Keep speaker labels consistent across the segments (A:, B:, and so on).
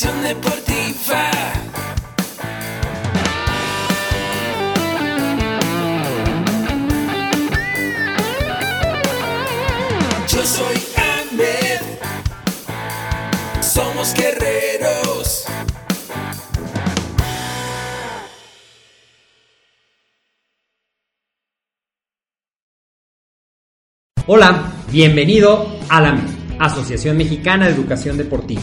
A: Educación deportiva. Yo soy Ahmed. Somos guerreros.
B: Hola, bienvenido a la Asociación Mexicana de Educación Deportiva.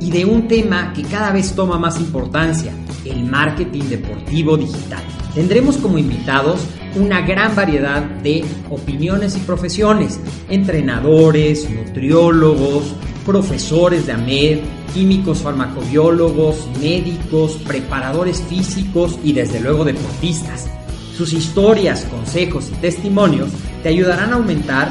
B: y de un tema que cada vez toma más importancia, el marketing deportivo digital. Tendremos como invitados una gran variedad de opiniones y profesiones, entrenadores, nutriólogos, profesores de AMED, químicos farmacobiólogos, médicos, preparadores físicos y desde luego deportistas. Sus historias, consejos y testimonios te ayudarán a aumentar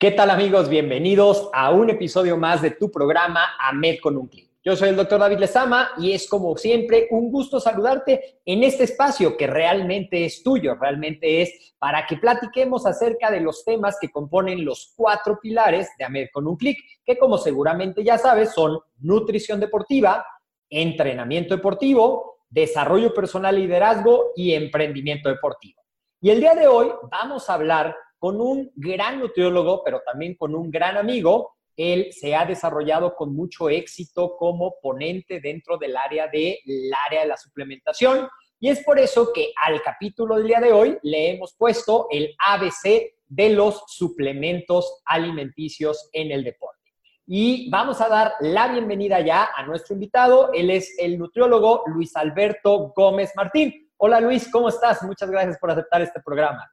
B: ¿Qué tal amigos? Bienvenidos a un episodio más de tu programa AMED con un clic. Yo soy el doctor David Lezama y es como siempre un gusto saludarte en este espacio que realmente es tuyo, realmente es para que platiquemos acerca de los temas que componen los cuatro pilares de AMED con un clic, que como seguramente ya sabes son nutrición deportiva, entrenamiento deportivo, desarrollo personal liderazgo y emprendimiento deportivo. Y el día de hoy vamos a hablar con un gran nutriólogo, pero también con un gran amigo, él se ha desarrollado con mucho éxito como ponente dentro del área de, área de la suplementación. Y es por eso que al capítulo del día de hoy le hemos puesto el ABC de los suplementos alimenticios en el deporte. Y vamos a dar la bienvenida ya a nuestro invitado. Él es el nutriólogo Luis Alberto Gómez Martín. Hola Luis, ¿cómo estás? Muchas gracias por aceptar este programa.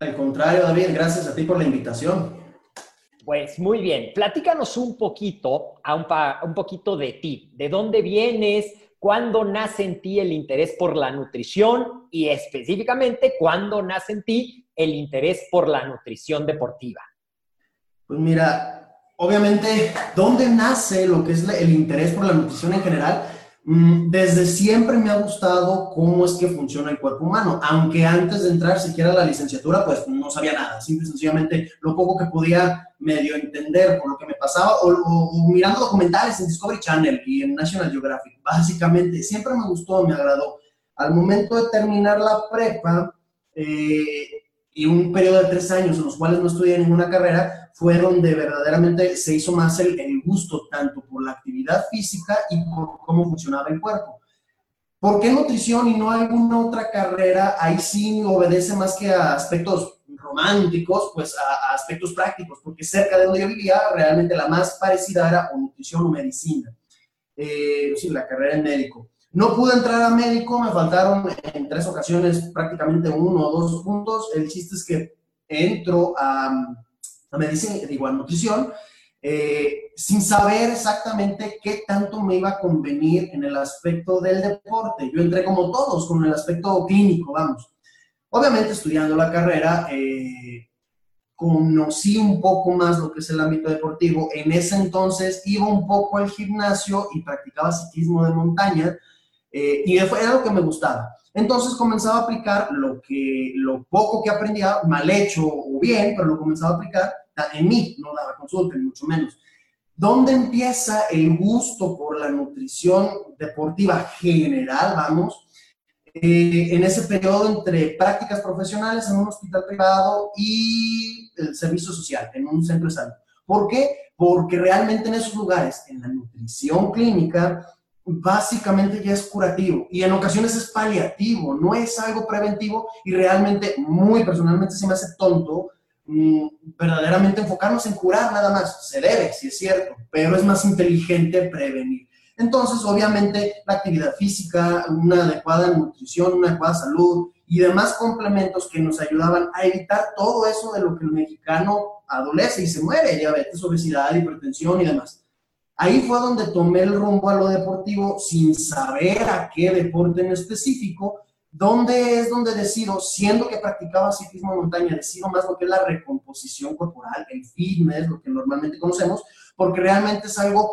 C: Al contrario, David, gracias a ti por la invitación.
B: Pues muy bien, platícanos un poquito, un, poquito de ti, de dónde vienes, cuándo nace en ti el interés por la nutrición y específicamente cuándo nace en ti el interés por la nutrición deportiva.
C: Pues mira, obviamente, ¿dónde nace lo que es el interés por la nutrición en general? Mm, desde siempre me ha gustado cómo es que funciona el cuerpo humano, aunque antes de entrar siquiera a la licenciatura, pues no sabía nada, simple y sencillamente lo poco que podía medio entender por lo que me pasaba, o, mirando documentales en Discovery Channel y en National Geographic, básicamente, siempre me gustó, me agradó. Al momento de terminar la prepa, eh, y un periodo de tres años en los cuales no estudié ninguna carrera, fue donde verdaderamente se hizo más el, el, gusto tanto por la actividad física y por cómo funcionaba el cuerpo. ¿Por qué nutrición y no alguna otra carrera? Ahí sí obedece más que a aspectos románticos, pues a, aspectos prácticos, porque cerca de donde yo vivía realmente la más parecida era o nutrición o medicina. Eh, sí, la carrera en médico. No pude entrar a médico, me faltaron en tres ocasiones prácticamente uno o dos puntos. El chiste es que entro a, a medicina, digo, a nutrición, eh, sin saber exactamente qué tanto me iba a convenir en el aspecto del deporte. Yo entré como todos, con el aspecto clínico, vamos. Obviamente estudiando la carrera, eh, conocí un poco más lo que es el ámbito deportivo. En ese entonces iba un poco al gimnasio y practicaba ciclismo de montaña eh, y era algo que me gustaba. Entonces comenzaba a aplicar lo, que, lo poco que aprendía, mal hecho o bien, pero lo comenzaba a aplicar en mí, no daba consulta, ni mucho menos. ¿Dónde empieza el gusto por la nutrición deportiva general, vamos? Eh, en ese periodo entre prácticas profesionales en un hospital privado y el servicio social, en un centro de salud. ¿Por qué? Porque realmente en esos lugares, en la nutrición clínica, básicamente ya es curativo y en ocasiones es paliativo, no es algo preventivo y realmente, muy personalmente, se me hace tonto mm, verdaderamente enfocarnos en curar nada más. Se debe, sí es cierto, pero es más inteligente prevenir. Entonces, obviamente, la actividad física, una adecuada nutrición, una adecuada salud y demás complementos que nos ayudaban a evitar todo eso de lo que el mexicano adolece y se muere, diabetes, obesidad, hipertensión y demás. Ahí fue donde tomé el rumbo a lo deportivo sin saber a qué deporte en específico, donde es donde decido, siendo que practicaba ciclismo de montaña, decido más lo que es la recomposición corporal, el fitness, lo que normalmente conocemos, porque realmente es algo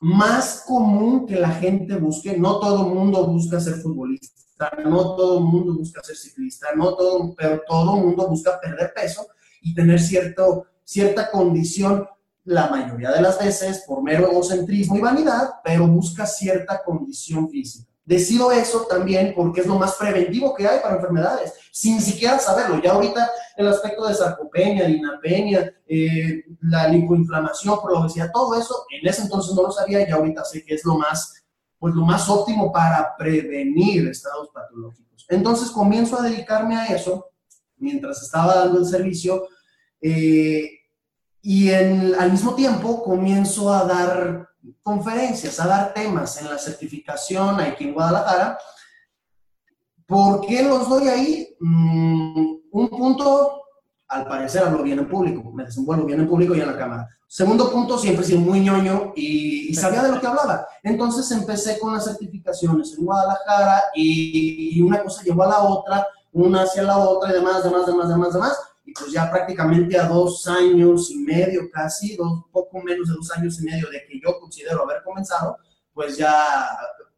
C: más común que la gente busque. No todo mundo busca ser futbolista, no todo mundo busca ser ciclista, no todo, pero todo el mundo busca perder peso y tener cierto, cierta condición la mayoría de las veces por mero egocentrismo y vanidad, pero busca cierta condición física. Decido eso también porque es lo más preventivo que hay para enfermedades, sin siquiera saberlo. Ya ahorita el aspecto de sarcopenia, dinapenia, eh, la lipoinflamación por la obesidad, todo eso, en ese entonces no lo sabía y ahorita sé que es lo más, pues lo más óptimo para prevenir estados patológicos. Entonces comienzo a dedicarme a eso mientras estaba dando el servicio. Eh, y al mismo tiempo comienzo a dar conferencias, a dar temas en la certificación aquí en Guadalajara. ¿Por qué los doy ahí? Mm, un punto, al parecer hablo bien en público, me desenvuelvo bien en público y en la cámara. Segundo punto, siempre he sido muy ñoño y, sabía de lo que hablaba. Entonces empecé con las certificaciones en Guadalajara y, y una cosa llevó a la otra, una hacia la otra y demás, demás, demás, demás, demás y pues ya prácticamente a dos años y medio casi, dos, poco menos de dos años y medio de que yo considero haber comenzado, pues ya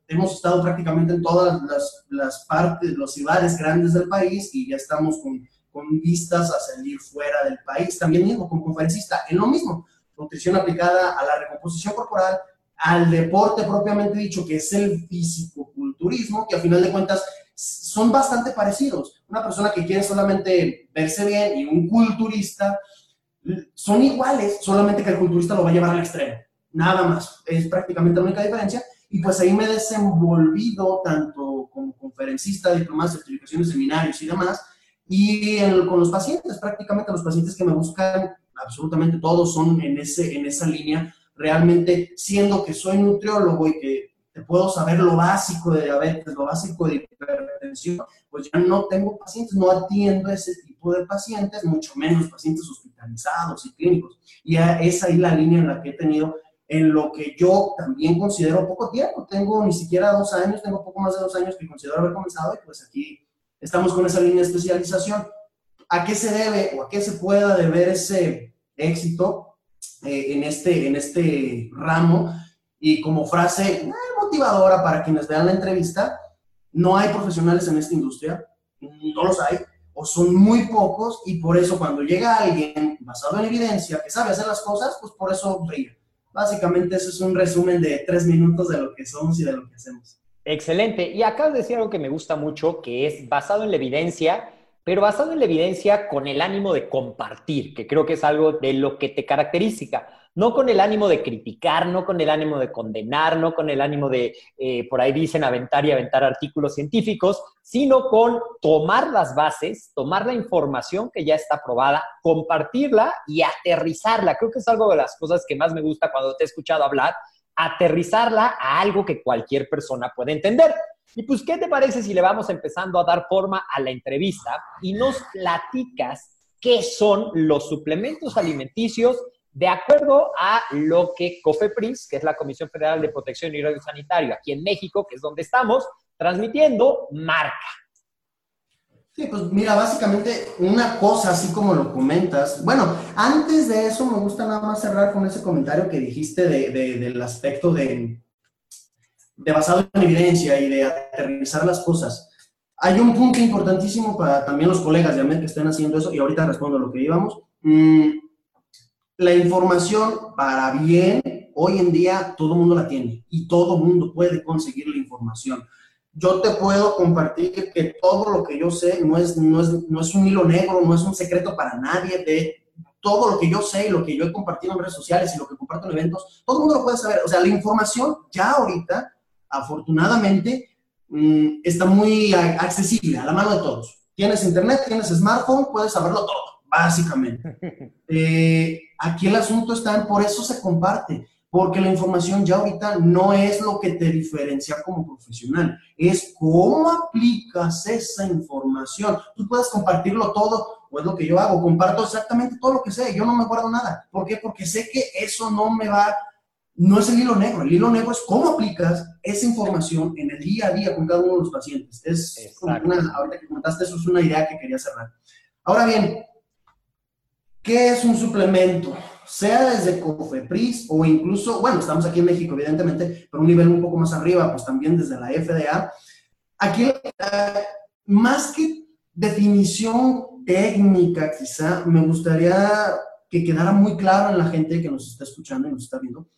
C: hemos estado prácticamente en todas las, las partes, los ciudades grandes del país y ya estamos con, con vistas a salir fuera del país. También mismo como conferencista, en lo mismo, nutrición aplicada a la recomposición corporal, al deporte propiamente dicho, que es el físico-culturismo, que a final de cuentas son bastante parecidos. Una persona que quiere solamente verse bien y un culturista son iguales, solamente que el culturista lo va a llevar al extremo. Nada más. Es prácticamente la única diferencia. Y pues ahí me he desenvolvido tanto como conferencista, diplomadas, certificaciones, seminarios y demás. Y con los pacientes, prácticamente los pacientes que me buscan, absolutamente todos son en, ese, en esa línea. Realmente, siendo que soy nutriólogo y que te puedo saber lo básico de diabetes, lo básico de hipertensión, pues ya no tengo pacientes, no atiendo ese tipo de pacientes, mucho menos pacientes hospitalizados y clínicos. Y es ahí la línea en la que he tenido en lo que yo también considero poco tiempo. Tengo ni siquiera dos años, tengo poco más de dos años que considero haber comenzado y pues aquí estamos con esa línea de especialización. ¿A qué se debe o a qué se pueda deber ese éxito eh, en, este, en este ramo? Y como frase eh, motivadora para quienes vean la entrevista, no hay profesionales en esta industria, no los hay, o son muy pocos, y por eso cuando llega alguien basado en evidencia que sabe hacer las cosas, pues por eso brilla. Básicamente eso es un resumen de tres minutos de lo que somos y de lo que hacemos.
B: Excelente. Y acabas de decir algo que me gusta mucho, que es basado en la evidencia, pero basado en la evidencia con el ánimo de compartir, que creo que es algo de lo que te caracteriza no con el ánimo de criticar, no con el ánimo de condenar, no con el ánimo de, eh, por ahí dicen, aventar y aventar artículos científicos, sino con tomar las bases, tomar la información que ya está probada, compartirla y aterrizarla. Creo que es algo de las cosas que más me gusta cuando te he escuchado hablar, aterrizarla a algo que cualquier persona puede entender. Y pues, ¿qué te parece si le vamos empezando a dar forma a la entrevista y nos platicas qué son los suplementos alimenticios de acuerdo a lo que COFEPRIS, que es la Comisión Federal de Protección y Radio Sanitario, aquí en México, que es donde estamos, transmitiendo, marca.
C: Sí, pues mira, básicamente una cosa así como lo comentas. Bueno, antes de eso me gusta nada más cerrar con ese comentario que dijiste del aspecto de, de basado en evidencia y de aterrizar las cosas. Hay un punto importantísimo para también los colegas de AMED que estén haciendo eso, y ahorita respondo a lo que íbamos. Mm, la información para bien, hoy en día todo el mundo la tiene y todo el mundo puede conseguir la información. Yo te puedo compartir que todo lo que yo sé no es, no es, no es un hilo negro, no es un secreto para nadie. De todo lo que yo sé y lo que yo he compartido en redes sociales y lo que comparto en eventos, todo el mundo lo puede saber. O sea, la información ya ahorita afortunadamente, mm, está muy accesible, a la mano de todos. Tienes internet, tienes smartphone, puedes saberlo todo, básicamente. Eh, aquí el asunto está en, por eso se comparte, porque la información ya ahorita no es lo que te diferencia como profesional, es cómo aplicas esa información. Tú puedes compartirlo todo, o es lo que yo hago, comparto exactamente todo lo que sé, yo no me guardo nada. ¿Por qué? Porque sé que eso no me va, no es el hilo negro, el hilo negro es cómo aplicas esa información en el día a día con cada uno de los pacientes. Es una, ahorita que comentaste, eso es una idea que quería cerrar. Ahora bien, ¿qué es un suplemento? Sea desde Cofepris o incluso, bueno, estamos aquí en México, evidentemente, pero un nivel un poco más arriba, pues también desde la FDA. Aquí, eh, más que definición técnica, quizá, me gustaría que quedara muy claro en la gente que nos está escuchando y nos está viendo,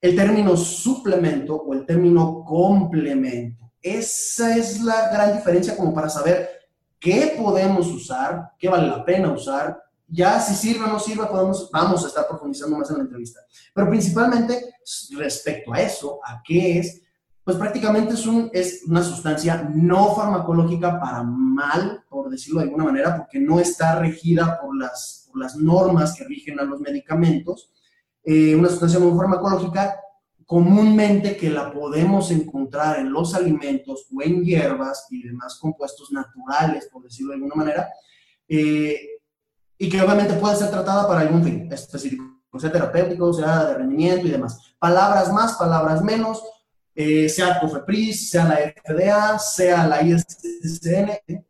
C: el término suplemento o el término complemento. Esa es la gran diferencia como para saber qué podemos usar, qué vale la pena usar. Ya si sirve o no sirve, podemos, vamos a estar profundizando más en la entrevista. Pero principalmente respecto a eso, a qué es, pues prácticamente es, un, es una sustancia no farmacológica para mal, por decirlo de alguna manera, porque no está regida por las, por las normas que rigen a los medicamentos. Eh, una sustancia no farmacológica comúnmente que la podemos encontrar en los alimentos o en hierbas y demás compuestos naturales, por decirlo de alguna manera, eh, y que obviamente puede ser tratada para algún fin específico, sea terapéutico, sea de rendimiento y demás. Palabras más, palabras menos, eh, sea COFEPRIS, sea la FDA, sea la ISSN.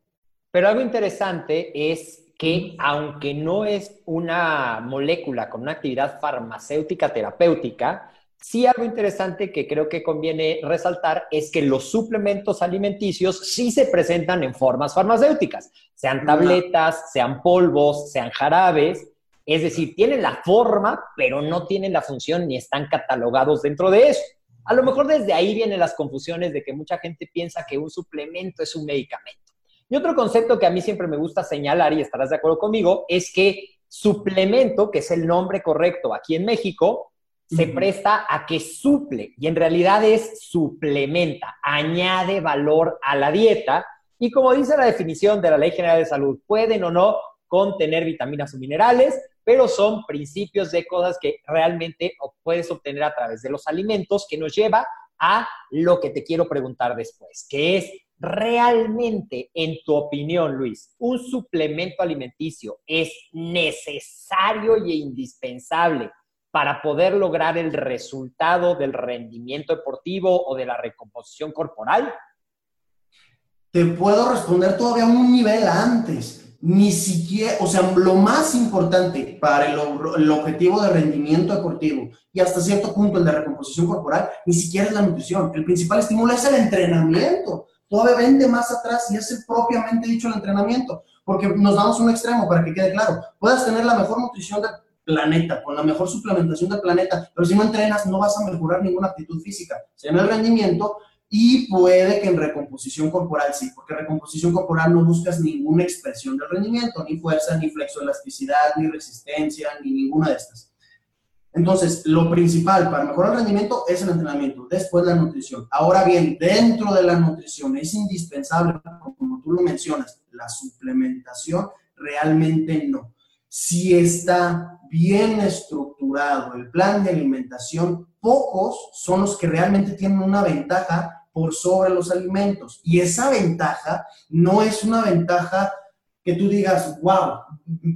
B: Pero algo interesante es que aunque no es una molécula con una actividad farmacéutica terapéutica, sí algo interesante que creo que conviene resaltar es que los suplementos alimenticios sí se presentan en formas farmacéuticas, sean tabletas, sean polvos, sean jarabes, es decir, tienen la forma, pero no tienen la función ni están catalogados dentro de eso. A lo mejor desde ahí vienen las confusiones de que mucha gente piensa que un suplemento es un medicamento. Y otro concepto que a mí siempre me gusta señalar, y estarás de acuerdo conmigo, es que suplemento, que es el nombre correcto aquí en México, se presta a que suple, y en realidad es suplementa, añade valor a la dieta, y como dice la definición de la Ley General de Salud, pueden o no contener vitaminas o minerales, pero son principios de cosas que realmente puedes obtener a través de los alimentos, que nos lleva a lo que te quiero preguntar después, que es realmente, en tu opinión, Luis, un suplemento alimenticio es necesario e indispensable para poder lograr el resultado del rendimiento deportivo o de la recomposición corporal?
C: Te puedo responder todavía un nivel antes ni siquiera, o sea, lo más importante para el, objetivo de rendimiento deportivo y hasta cierto punto el de recomposición corporal, ni siquiera es la nutrición. El principal estímulo es el entrenamiento. Todavía vende más atrás y es propiamente dicho el entrenamiento, porque nos damos un extremo para que quede claro. Puedes tener la mejor nutrición del planeta, con la mejor suplementación del planeta, pero si no entrenas no vas a mejorar ninguna actitud física. Se llama el rendimiento y puede que en recomposición corporal sí, porque recomposición corporal no buscas ninguna expresión del rendimiento, ni fuerza, ni flexoelasticidad, ni resistencia, ni ninguna de estas. Entonces, lo principal para mejorar el rendimiento es el entrenamiento, después la nutrición. Ahora bien, dentro de la nutrición es indispensable, como tú lo mencionas, la suplementación realmente no. Si está bien estructurado el plan de alimentación, pocos son los que realmente tienen una ventaja por sobre los alimentos. Y esa ventaja no es una ventaja que tú digas, wow,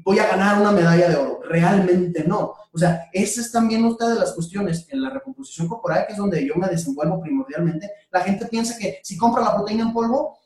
C: voy a ganar una medalla de oro. Realmente no. O sea, esa es también otra de las cuestiones en la recomposición corporal, que es donde yo me desenvuelvo primordialmente. La gente piensa que si compra la proteína en polvo,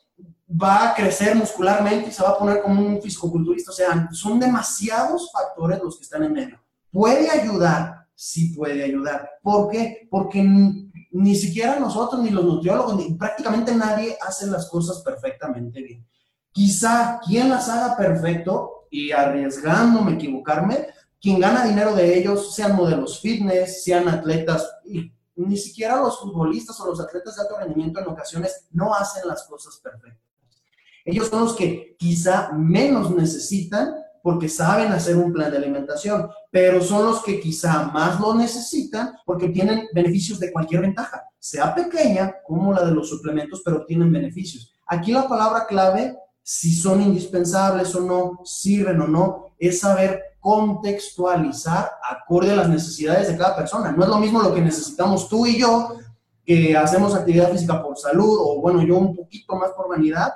C: va a crecer muscularmente y se va a poner como un fisicoculturista. O sea, son demasiados factores los que están en medio. Puede ayudar, sí puede ayudar. ¿Por qué? Porque ni siquiera nosotros, ni los nutriólogos, ni prácticamente nadie hace las cosas perfectamente bien. Quizá quien las haga perfecto y arriesgándome a equivocarme, quien gana dinero de ellos, sean modelos fitness, sean atletas, y ni siquiera los futbolistas o los atletas de alto rendimiento en ocasiones no hacen las cosas perfectas. Ellos son los que quizá menos necesitan porque saben hacer un plan de alimentación, pero son los que quizá más lo necesitan porque tienen beneficios de cualquier ventaja. sea pequeña como la de los suplementos, pero tienen beneficios. Aquí la palabra clave, si son indispensables o no, sirven o no, es saber contextualizar acorde a las necesidades de cada persona. No es lo mismo lo que necesitamos tú y yo, que hacemos actividad física por salud, o bueno, yo un poquito más por vanidad,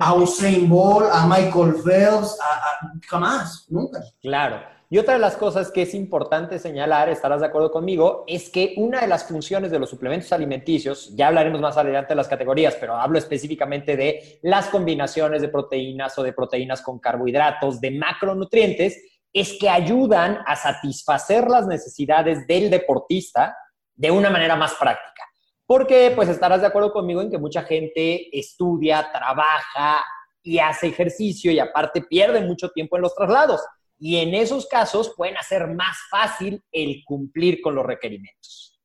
C: a Usain Bolt, a Michael Phelps, a, jamás, nunca.
B: Claro. Y otra de las cosas que es importante señalar, estarás de acuerdo conmigo, es que una de las funciones de los suplementos alimenticios, ya hablaremos más adelante de las categorías, pero hablo específicamente de las combinaciones de proteínas o de proteínas con carbohidratos, de macronutrientes, es que ayudan a satisfacer las necesidades del deportista de una manera más práctica. Porque pues estarás de acuerdo conmigo en que mucha gente estudia, trabaja y hace ejercicio y aparte pierde mucho tiempo en los traslados y en esos casos pueden hacer más fácil el cumplir con los requerimientos.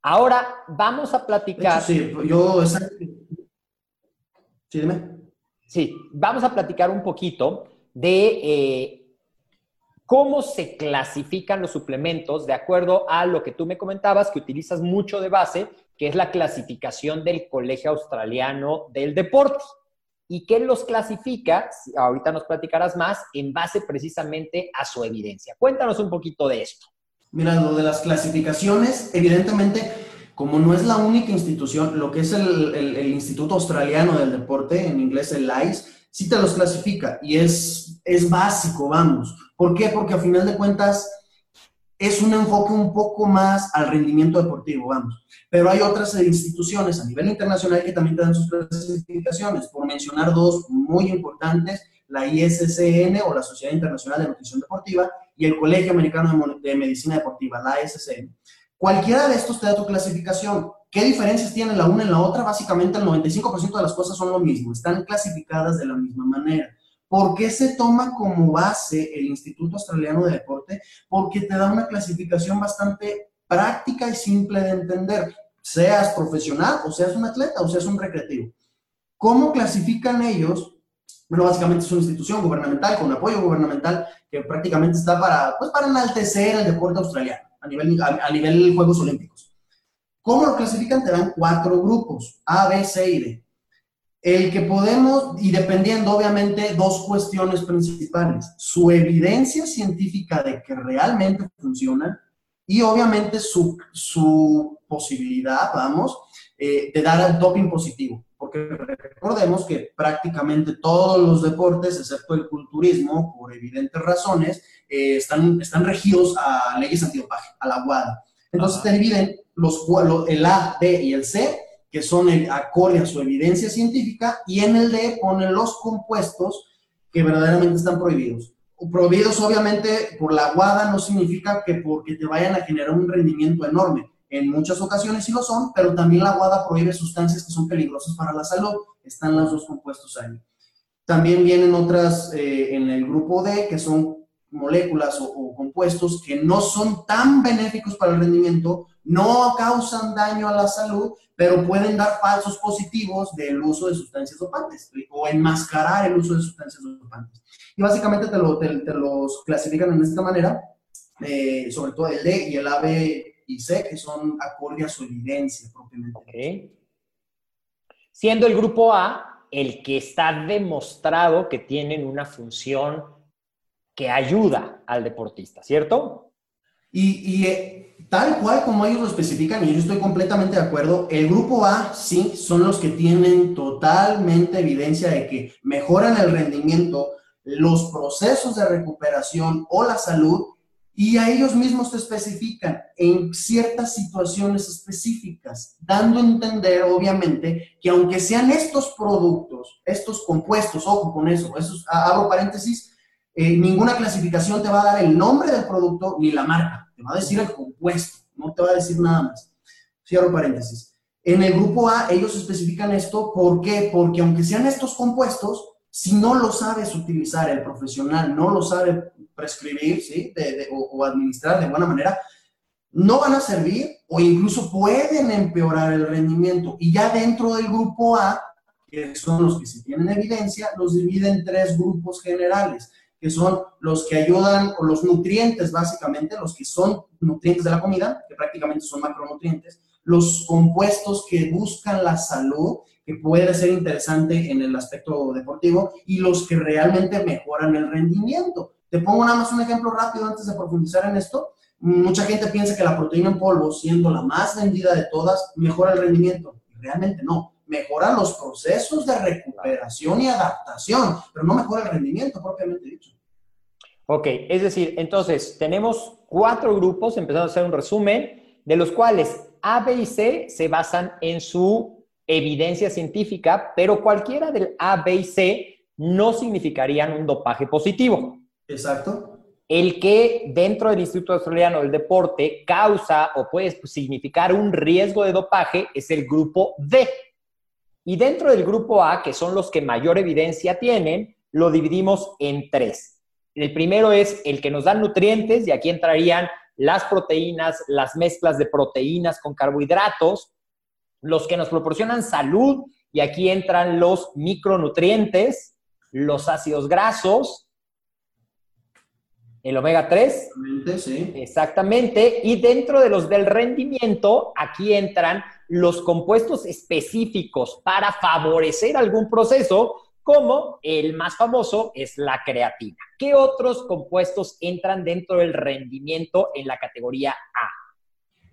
B: Ahora vamos a platicar.
C: sí, yo. Sí, dime.
B: Sí, vamos a platicar un poquito de eh, cómo se clasifican los suplementos de acuerdo a lo que tú me comentabas, que utilizas mucho de base, que es la clasificación del Colegio Australiano del Deporte y que los clasifica, ahorita nos platicarás más, en base precisamente a su evidencia. Cuéntanos un poquito de esto.
C: Mira, lo de las clasificaciones, evidentemente, como no es la única institución, lo que es el, el, Instituto Australiano del Deporte, en inglés el ICE, sí te los clasifica y es, es básico, vamos. ¿Por qué? Porque a final de cuentas es un enfoque un poco más al rendimiento deportivo, vamos. Pero hay otras instituciones a nivel internacional que también te dan sus clasificaciones. Por mencionar dos muy importantes, la ISCN o la Sociedad Internacional de Nutrición Deportiva y el Colegio Americano de Medicina Deportiva, la ISCN. Cualquiera de estos te da tu clasificación. ¿Qué diferencias tienen la una en la otra? Básicamente el 95% de las cosas son lo mismo, están clasificadas de la misma manera. ¿Por qué se toma como base el Instituto Australiano de Deporte? Porque te da una clasificación bastante práctica y simple de entender, seas profesional o seas un atleta o seas un recreativo. ¿Cómo clasifican ellos? Bueno, básicamente es una institución gubernamental con apoyo gubernamental que prácticamente está para, pues, para enaltecer el deporte australiano a nivel, a, a nivel Juegos Olímpicos. ¿Cómo lo clasifican? Te dan cuatro grupos, A, B, C y D el que podemos, y dependiendo obviamente dos cuestiones principales, su evidencia científica de que realmente funciona y obviamente su, su posibilidad, vamos, eh, de dar el doping positivo. Porque recordemos que prácticamente todos los deportes, excepto el culturismo, por evidentes razones, eh, están, están regidos a leyes antidopaje, a la WADA. Entonces te dividen los, el A, B y el C que son el, acorde a su evidencia científica, y en el D ponen los compuestos que verdaderamente están prohibidos. Prohibidos obviamente por la guada no significa que porque te vayan a generar un rendimiento enorme. En muchas ocasiones sí lo son, pero también la guada prohíbe sustancias que son peligrosas para la salud. Están los dos compuestos ahí. También vienen otras eh, en el grupo D, que son moléculas o, o, compuestos que no son tan benéficos para el rendimiento, no causan daño a la salud, pero pueden dar falsos positivos del uso de sustancias dopantes o enmascarar el uso de sustancias dopantes. Y básicamente te, lo, te, los clasifican en esta manera, eh, sobre todo el D y el A, B y C, que son acorde a su evidencia propiamente.
B: Okay. Siendo el grupo A el que está demostrado que tienen una función que ayuda al deportista, ¿cierto?
C: Y, y eh, tal cual como ellos lo especifican, y yo estoy completamente de acuerdo, el grupo A sí son los que tienen totalmente evidencia de que mejoran el rendimiento, los procesos de recuperación o la salud, y a ellos mismos te especifican en ciertas situaciones específicas, dando a entender, obviamente, que aunque sean estos productos, estos compuestos, ojo con eso, abro paréntesis, eh, ninguna clasificación te va a dar el nombre del producto ni la marca te va a decir el compuesto, no te va a decir nada más. Cierro paréntesis. En el grupo A, ellos especifican esto, ¿por qué? Porque aunque sean estos compuestos, si no lo sabes utilizar el profesional, no lo sabe prescribir ¿sí? o, administrar de buena manera, no van a servir o incluso pueden empeorar el rendimiento. Y ya dentro del grupo A, que son los que sí tienen evidencia, los dividen en tres grupos generales que son los que ayudan, o los nutrientes básicamente, los que son nutrientes de la comida, que prácticamente son macronutrientes, los compuestos que buscan la salud, que puede ser interesante en el aspecto deportivo, y los que realmente mejoran el rendimiento. Te pongo nada más un ejemplo rápido antes de profundizar en esto. Mucha gente piensa que la proteína en polvo, siendo la más vendida de todas, mejora el rendimiento. Realmente no. Mejora los procesos de recuperación y adaptación, pero no mejora el rendimiento propiamente dicho.
B: Ok, es decir, entonces tenemos cuatro grupos, empezando a hacer un resumen, de los cuales A, B y C se basan en su evidencia científica, pero cualquiera del A, B y C no significarían un dopaje positivo.
C: Exacto.
B: El que dentro del Instituto Australiano del Deporte causa o puede significar un riesgo de dopaje es el grupo D. Y dentro del grupo A, que son los que mayor evidencia tienen, lo dividimos en tres. El primero es el que nos dan nutrientes y aquí entrarían las proteínas, las mezclas de proteínas con carbohidratos, los que nos proporcionan salud y aquí entran los micronutrientes, los ácidos grasos, el omega 3.
C: Sí.
B: Exactamente. Y dentro de los del rendimiento, aquí entran los compuestos específicos para favorecer algún proceso, como el más famoso es la creatina. ¿Qué otros compuestos entran dentro del rendimiento en la categoría A?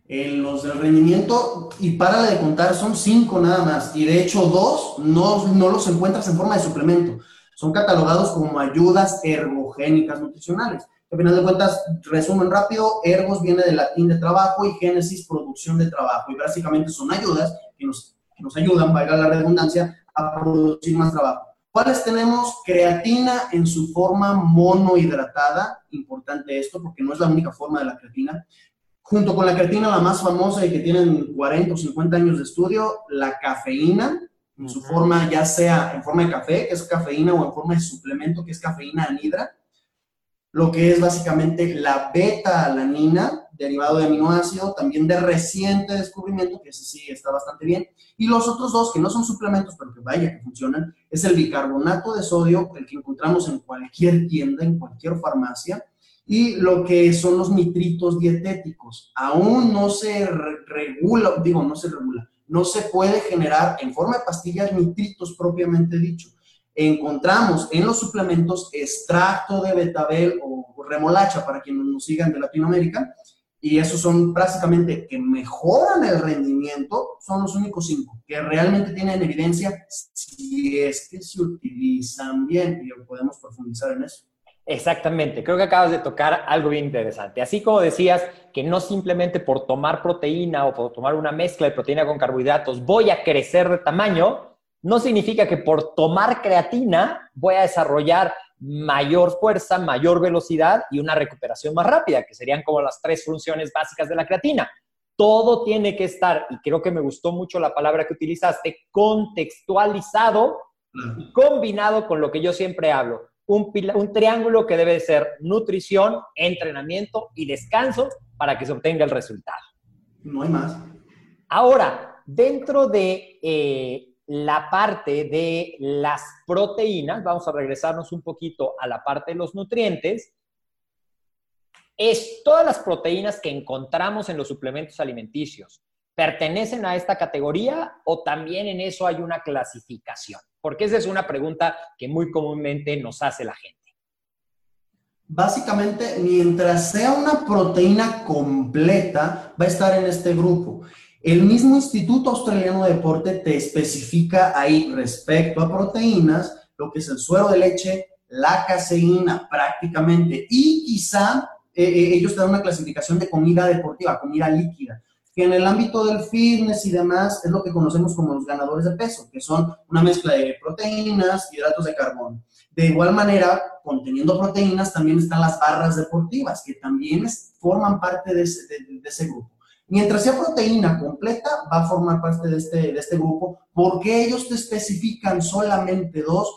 C: En los del rendimiento, y para de contar, son cinco nada más. Y de hecho, dos no, no los encuentras en forma de suplemento. Son catalogados como ayudas ergogénicas nutricionales. Al final de cuentas, resumen rápido, ergos viene del latín de trabajo y génesis, producción de trabajo. Y básicamente son ayudas que nos, que nos ayudan, valga la redundancia, a producir más trabajo. ¿Cuáles tenemos? Creatina en su forma monohidratada. Importante esto porque no es la única forma de la creatina. Junto con la creatina, la más famosa y que tienen 40 o 50 años de estudio, la cafeína, en su forma ya sea en forma de café, que es cafeína, o en forma de suplemento, que es cafeína anhidra lo que es básicamente la beta-alanina, derivado de aminoácido, también de reciente descubrimiento, que ese sí está bastante bien. Y los otros dos, que no son suplementos, pero que vaya que funcionan, es el bicarbonato de sodio, el que encontramos en cualquier tienda, en cualquier farmacia, y lo que son los nitritos dietéticos. Aún no se regula, digo, no se regula, no se puede generar en forma de pastillas nitritos propiamente dicho encontramos en los suplementos extracto de betabel o remolacha para quienes nos sigan de Latinoamérica, y esos son prácticamente que mejoran el rendimiento, son los únicos cinco que realmente tienen evidencia si es que se utilizan bien, y podemos profundizar en eso.
B: Exactamente, creo que acabas de tocar algo bien interesante. Así como decías que no simplemente por tomar proteína o por tomar una mezcla de proteína con carbohidratos voy a crecer de tamaño, no significa que por tomar creatina voy a desarrollar mayor fuerza, mayor velocidad y una recuperación más rápida, que serían como las tres funciones básicas de la creatina. Todo tiene que estar, y creo que me gustó mucho la palabra que utilizaste, contextualizado y combinado con lo que yo siempre hablo. Un, un triángulo que debe ser nutrición, entrenamiento y descanso para que se obtenga el resultado.
C: No hay más.
B: Ahora, dentro de eh, la parte de las proteínas, vamos a regresarnos un poquito a la parte de los nutrientes, es todas las proteínas que encontramos en los suplementos alimenticios. ¿Pertenecen a esta categoría o también en eso hay una clasificación? Porque esa es una pregunta que muy comúnmente nos hace la gente.
C: Básicamente, mientras sea una proteína completa, va a estar en este grupo. El mismo Instituto Australiano de Deporte te especifica ahí respecto a proteínas, lo que es el suero de leche, la caseína prácticamente, y quizá eh, eh, ellos te dan una clasificación de comida deportiva, comida líquida, que en el ámbito del fitness y demás es lo que conocemos como los ganadores de peso, que son una mezcla de proteínas, hidratos de carbono. De igual manera, conteniendo proteínas, también están las barras deportivas, que también forman parte de ese grupo. Mientras sea proteína completa, va a formar parte de este, de este grupo. porque ellos te especifican solamente dos?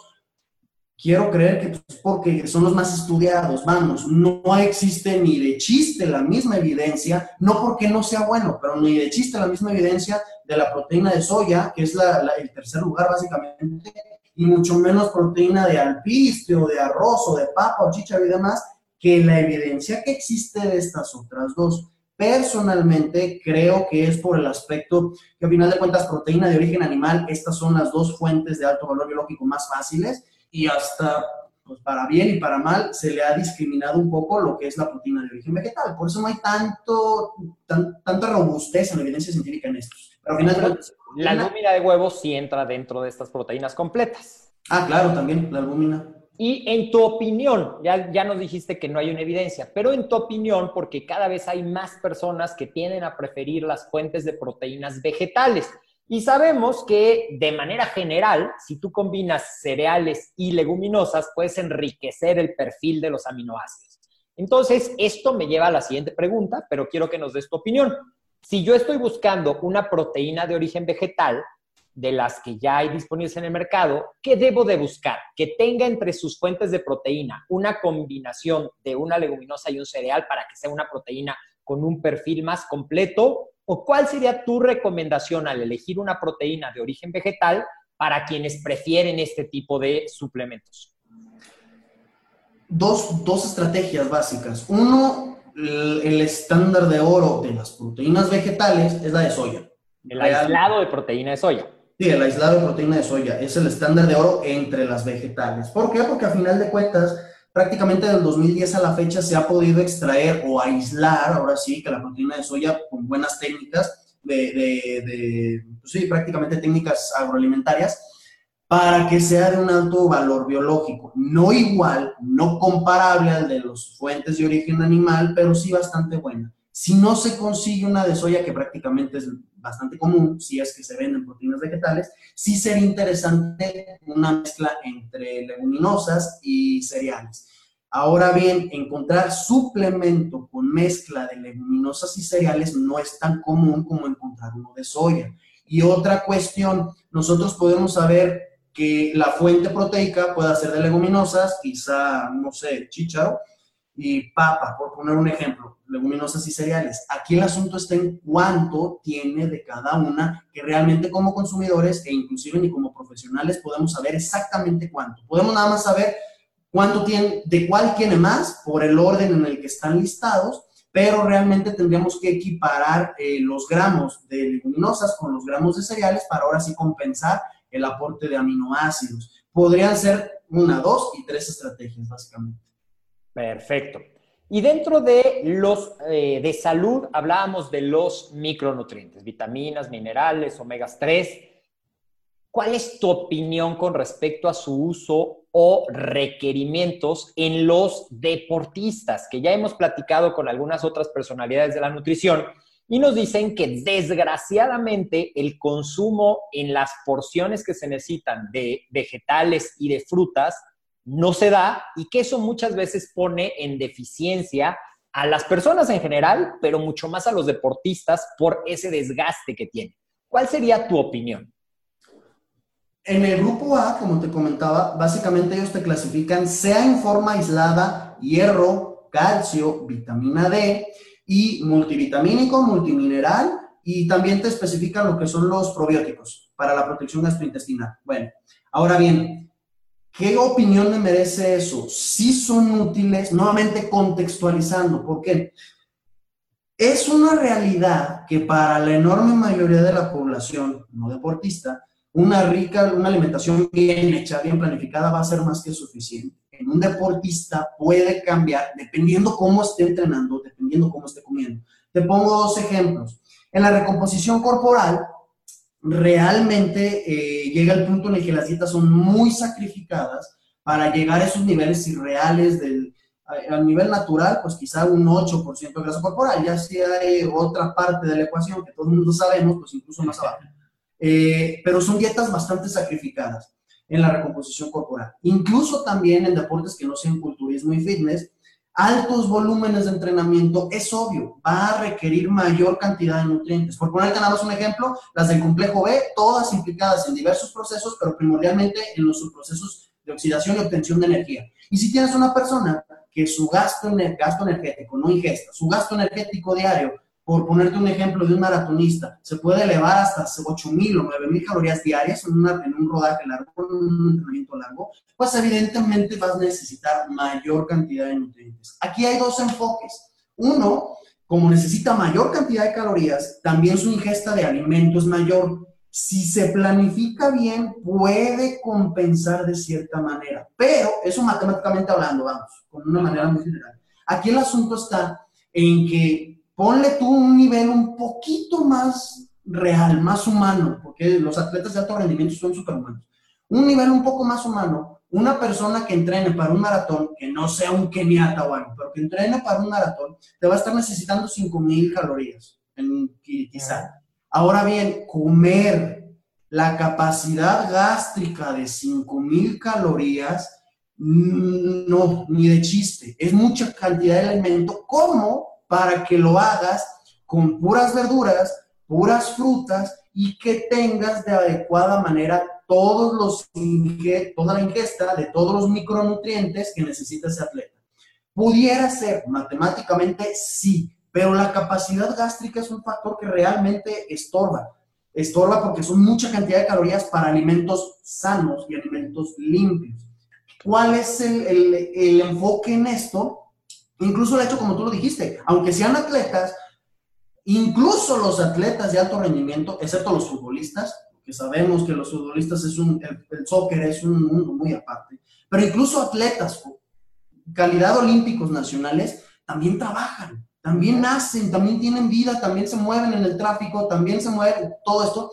C: Quiero creer que es pues, porque son los más estudiados, vamos, no existe ni de chiste la misma evidencia, no porque no sea bueno, pero ni de chiste la misma evidencia de la proteína de soya, que es el tercer lugar básicamente, y mucho menos proteína de alpiste o de arroz o de papa o chícharo y demás, que la evidencia que existe de estas otras dos. Personalmente creo que es por el aspecto que a final de cuentas proteína de origen animal, estas son las dos fuentes de alto valor biológico más fáciles y hasta pues para bien y para mal, se le ha discriminado un poco lo que es la proteína de origen vegetal. Por eso no hay tanto, tanta robustez en la evidencia científica en estos.
B: Pero al final la albúmina de huevos sí entra dentro de estas proteínas completas.
C: Ah, claro, también la albúmina.
B: Y en tu opinión, ya, ya nos dijiste que no hay una evidencia, pero en tu opinión, porque cada vez hay más personas que tienden a preferir las fuentes de proteínas vegetales. Y sabemos que de manera general, si tú combinas cereales y leguminosas, puedes enriquecer el perfil de los aminoácidos. Entonces, esto me lleva a la siguiente pregunta, pero quiero que nos des tu opinión. Si yo estoy buscando una proteína de origen vegetal, de las que ya hay disponibles en el mercado, ¿qué debo de buscar? Que tenga entre sus fuentes de proteína una combinación de una leguminosa y un cereal para que sea una proteína con un perfil más completo ¿O cuál sería tu recomendación al elegir una proteína de origen vegetal para quienes prefieren este tipo de suplementos?
C: Dos, estrategias básicas. Uno, el, estándar de oro de las proteínas vegetales es la de soya.
B: El aislado de proteína de soya.
C: Sí, el aislado de proteína de soya es el estándar de oro entre las vegetales. ¿Por qué? Porque a final de cuentas, prácticamente del 2010 a la fecha se ha podido extraer o aislar, ahora sí, que la proteína de soya con buenas técnicas, pues sí, prácticamente técnicas agroalimentarias, para que sea de un alto valor biológico. No igual, no comparable al de las fuentes de origen animal, pero sí bastante buena. Si no se consigue una de soya, que prácticamente es bastante común, si es que se venden proteínas vegetales, sí sería interesante una mezcla entre leguminosas y cereales. Ahora bien, encontrar suplemento con mezcla de leguminosas y cereales no es tan común como encontrar uno de soya. Y otra cuestión, nosotros podemos saber que la fuente proteica puede ser de leguminosas, quizá, no sé, chícharo, y papa, por poner un ejemplo, leguminosas y cereales. Aquí el asunto está en cuánto tiene de cada una, que realmente como consumidores e inclusive ni como profesionales podemos saber exactamente cuánto. Podemos nada más saber cuánto tiene, de cuál tiene más por el orden en el que están listados, pero realmente tendríamos que equiparar eh, los gramos de leguminosas con los gramos de cereales para ahora sí compensar el aporte de aminoácidos. Podrían ser una, dos y tres estrategias, básicamente.
B: Perfecto. Y dentro de los eh, de salud hablábamos de los micronutrientes, vitaminas, minerales, omegas 3. ¿Cuál es tu opinión con respecto a su uso o requerimientos en los deportistas? Que ya hemos platicado con algunas otras personalidades de la nutrición y nos dicen que desgraciadamente el consumo en las porciones que se necesitan de vegetales y de frutas no se da y que eso muchas veces pone en deficiencia a las personas en general, pero mucho más a los deportistas por ese desgaste que tienen. ¿Cuál sería tu opinión?
C: En el grupo A, como te comentaba, básicamente ellos te clasifican, sea en forma aislada, hierro, calcio, vitamina D y multivitamínico, multimineral y también te especifican lo que son los probióticos para la protección gastrointestinal. Bueno, ahora bien, ¿Qué opinión me merece eso? Si son útiles, nuevamente contextualizando, porque es una realidad que para la enorme mayoría de la población no deportista, una rica, una alimentación bien hecha, bien planificada va a ser más que suficiente. En un deportista puede cambiar dependiendo cómo esté entrenando, dependiendo cómo esté comiendo. Te pongo dos ejemplos. En la recomposición corporal, realmente eh, llega el punto en el que las dietas son muy sacrificadas para llegar a esos niveles irreales del, a, nivel natural, pues quizá un 8% de grasa corporal, ya si hay otra parte de la ecuación que todo el mundo sabemos, pues incluso más abajo. Eh, pero son dietas bastante sacrificadas en la recomposición corporal. Incluso también en deportes que no sean culturismo y fitness, altos volúmenes de entrenamiento, es obvio, va a requerir mayor cantidad de nutrientes. Por ponerte nada más un ejemplo, las del complejo B, todas implicadas en diversos procesos, pero primordialmente en los subprocesos de oxidación y obtención de energía. Y si tienes una persona que su gasto, gasto energético, no ingesta, su gasto energético diario por ponerte un ejemplo de un maratonista, se puede elevar hasta 8.000 o 9.000 calorías diarias en, en un rodaje largo, en un entrenamiento largo, pues evidentemente vas a necesitar mayor cantidad de nutrientes. Aquí hay dos enfoques. Uno, como necesita mayor cantidad de calorías, también su ingesta de alimentos mayor. Si se planifica bien, puede compensar de cierta manera, pero eso matemáticamente hablando, vamos, con una manera muy general. Aquí el asunto está en que ponle tú un nivel un poquito más real, más humano, porque los atletas de alto rendimiento son superhumanos. Un nivel un poco más humano, una persona que entrene para un maratón, que no sea un keniata o algo, pero que entrene para un maratón, te va a estar necesitando 5000 calorías, en, quizá. Ahora bien, comer la capacidad gástrica de 5000 calorías, mm, no, ni de chiste. Es mucha cantidad de alimento como para que lo hagas con puras verduras, puras frutas y que tengas de adecuada manera toda la ingesta de todos los micronutrientes que necesita ese atleta. Pudiera ser matemáticamente sí, pero la capacidad gástrica es un factor que realmente estorba. Estorba porque son mucha cantidad de calorías para alimentos sanos y alimentos limpios. ¿Cuál es el enfoque en esto? Incluso el hecho, como tú lo dijiste, aunque sean atletas, incluso los atletas de alto rendimiento, excepto los futbolistas, que sabemos que los futbolistas es un, el, soccer es un mundo muy aparte, pero incluso atletas, calidad olímpicos nacionales, también trabajan, también nacen, también tienen vida, también se mueven en el tráfico, también se mueven todo esto.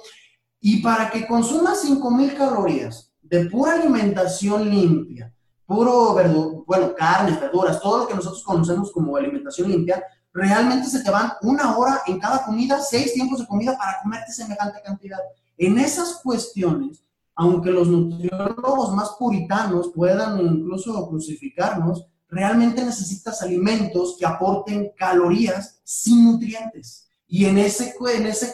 C: Y para que consumas 5.000 calorías de pura alimentación limpia, puro, bueno, carnes, verduras, todo lo que nosotros conocemos como alimentación limpia, realmente se te van una hora en cada comida, seis tiempos de comida para comerte semejante cantidad. En esas cuestiones, aunque los nutriólogos más puritanos puedan incluso crucificarnos, realmente necesitas alimentos que aporten calorías sin nutrientes. Y en ese, en ese,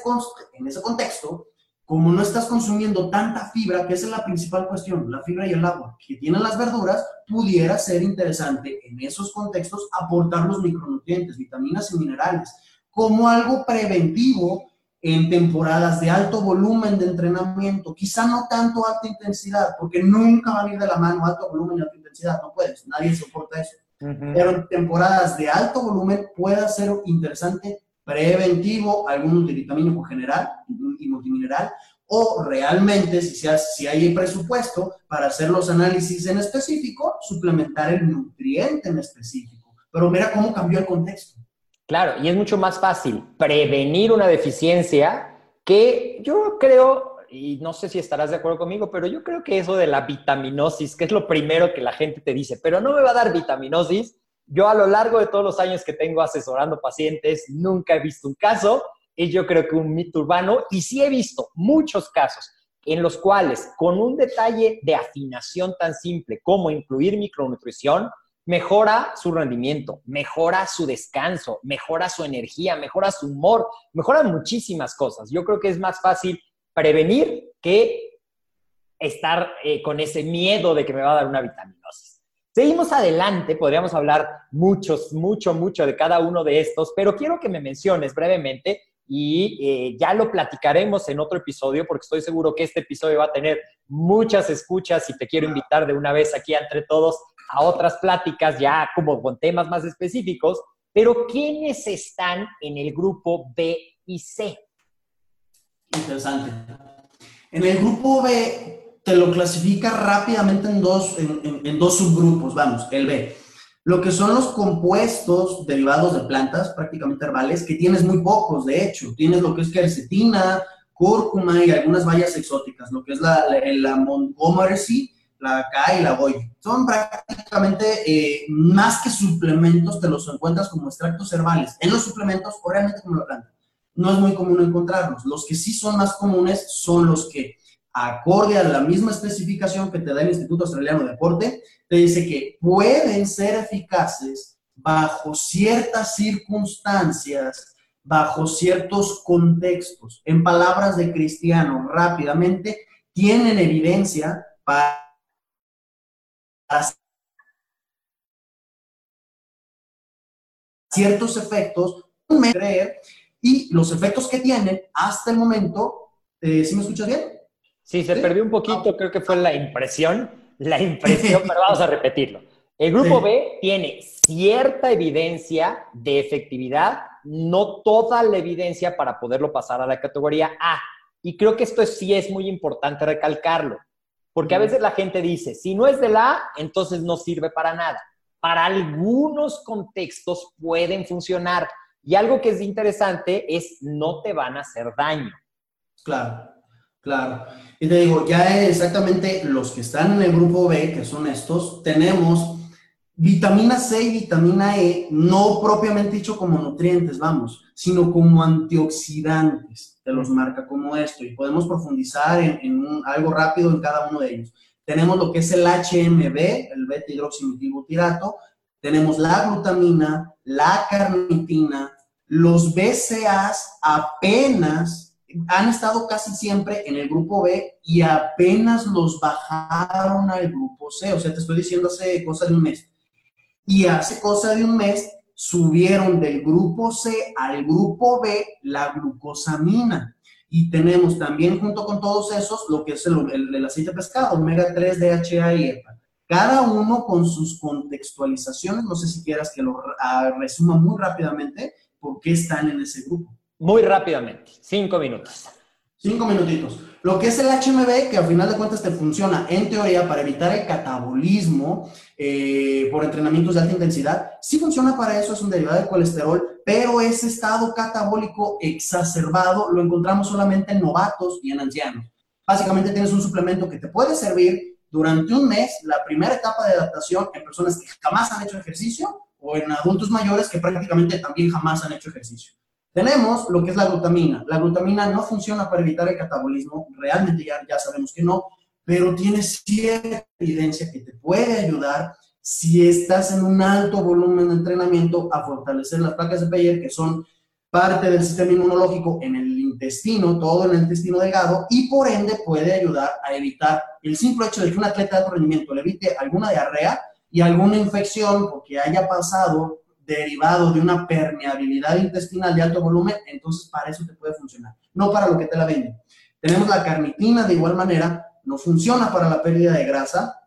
C: en ese contexto, como no estás consumiendo tanta fibra, que esa es la principal cuestión, la fibra y el agua que tienen las verduras, pudiera ser interesante en esos contextos aportar los micronutrientes, vitaminas y minerales, como algo preventivo en temporadas de alto volumen de entrenamiento, quizá no tanto alta intensidad, porque nunca van a ir de la mano alto volumen y alta intensidad, no puedes, nadie soporta eso. Pero en temporadas de alto volumen puede ser interesante preventivo, algún multivitamínico general y multimineral, o realmente, si, sea, si hay presupuesto para hacer los análisis en específico, suplementar el nutriente en específico. Pero mira cómo cambió el contexto.
B: Claro, y es mucho más fácil prevenir una deficiencia que yo creo, y no sé si estarás de acuerdo conmigo, pero yo creo que eso de la vitaminosis, que es lo primero que la gente te dice, pero no me va a dar vitaminosis, yo a lo largo de todos los años que tengo asesorando pacientes, nunca he visto un caso, y yo creo que un mito urbano, y sí he visto muchos casos en los cuales con un detalle de afinación tan simple como incluir micronutrición, mejora su rendimiento, mejora su descanso, mejora su energía, mejora su humor, mejora muchísimas cosas. Yo creo que es más fácil prevenir que estar eh, con ese miedo de que me va a dar una vitaminosis. Seguimos adelante, podríamos hablar muchos, mucho, mucho de cada uno de estos, pero quiero que me menciones brevemente y eh, ya lo platicaremos en otro episodio porque estoy seguro que este episodio va a tener muchas escuchas y te quiero invitar de una vez aquí entre todos a otras pláticas ya como con temas más específicos, pero ¿quiénes están en el grupo B y C?
C: Interesante. En el grupo B te lo clasifica rápidamente en dos, en, dos subgrupos, vamos, el B. Lo que son los compuestos derivados de plantas, prácticamente herbales, que tienes muy pocos, de hecho. Tienes lo que es quercetina, cúrcuma y algunas bayas exóticas, lo que es la, la, Montgomery, la K y la Goya. Son prácticamente eh, más que suplementos, te los encuentras como extractos herbales en los suplementos o realmente como la planta. No es muy común encontrarlos. Los que sí son más comunes son los que acorde a la misma especificación que te da el Instituto Australiano de Deporte, te dice que pueden ser eficaces bajo ciertas circunstancias, bajo ciertos contextos. En palabras de Cristiano, rápidamente, tienen evidencia para ciertos efectos, creer y los efectos que tienen hasta el momento, eh, ¿sí me escuchas bien?
B: Sí, se perdió un poquito, creo que fue la impresión, la impresión, pero vamos a repetirlo. El grupo B tiene cierta evidencia de efectividad, no toda la evidencia para poderlo pasar a la categoría A. Y creo que esto sí es muy importante recalcarlo, porque a veces la gente dice, si no es de la A, entonces no sirve para nada. Para algunos contextos pueden funcionar. Y algo que es interesante es no te van a hacer daño.
C: Claro, claro. Y te digo, ya exactamente los que están en el grupo B, que son estos, tenemos Vitamina C y vitamina E, no propiamente dicho como nutrientes, vamos, sino como antioxidantes, te los marca como esto, y podemos profundizar en, algo rápido en cada uno de ellos. Tenemos lo que es el HMB, el beta tenemos la glutamina, la carnitina, los BCAs apenas han estado casi siempre en el grupo B y apenas los bajaron al grupo C, o sea, te estoy diciendo hace cosa de un mes y hace cosa de un mes subieron del grupo C al grupo B la glucosamina. Y tenemos también junto con todos esos lo que es el, aceite de pescado, omega 3, DHA y EPA. Cada uno con sus contextualizaciones, no sé si quieras que lo ah, resuma muy rápidamente por qué están en ese grupo.
B: Muy rápidamente, cinco minutos.
C: Cinco minutitos. Lo que es el HMB, que al final de cuentas te funciona en teoría para evitar el catabolismo eh, por entrenamientos de alta intensidad, sí funciona para eso, es un derivado del colesterol, pero ese estado catabólico exacerbado lo encontramos solamente en novatos y en ancianos. Básicamente tienes un suplemento que te puede servir durante un mes, la primera etapa de adaptación en personas que jamás han hecho ejercicio o en adultos mayores que prácticamente también jamás han hecho ejercicio. Tenemos lo que es la glutamina. La glutamina no funciona para evitar el catabolismo, realmente ya, ya sabemos que no, pero tiene cierta evidencia que te puede ayudar si estás en un alto volumen de entrenamiento a fortalecer las placas de Peyer, que son parte del sistema inmunológico en el intestino, todo en el intestino delgado, y por ende puede ayudar a evitar el simple hecho de que un atleta de alto rendimiento le evite alguna diarrea y alguna infección porque haya pasado derivado de una permeabilidad intestinal de alto volumen, entonces para eso te puede funcionar, no para lo que te la venden. Tenemos la carnitina de igual manera, no funciona para la pérdida de grasa,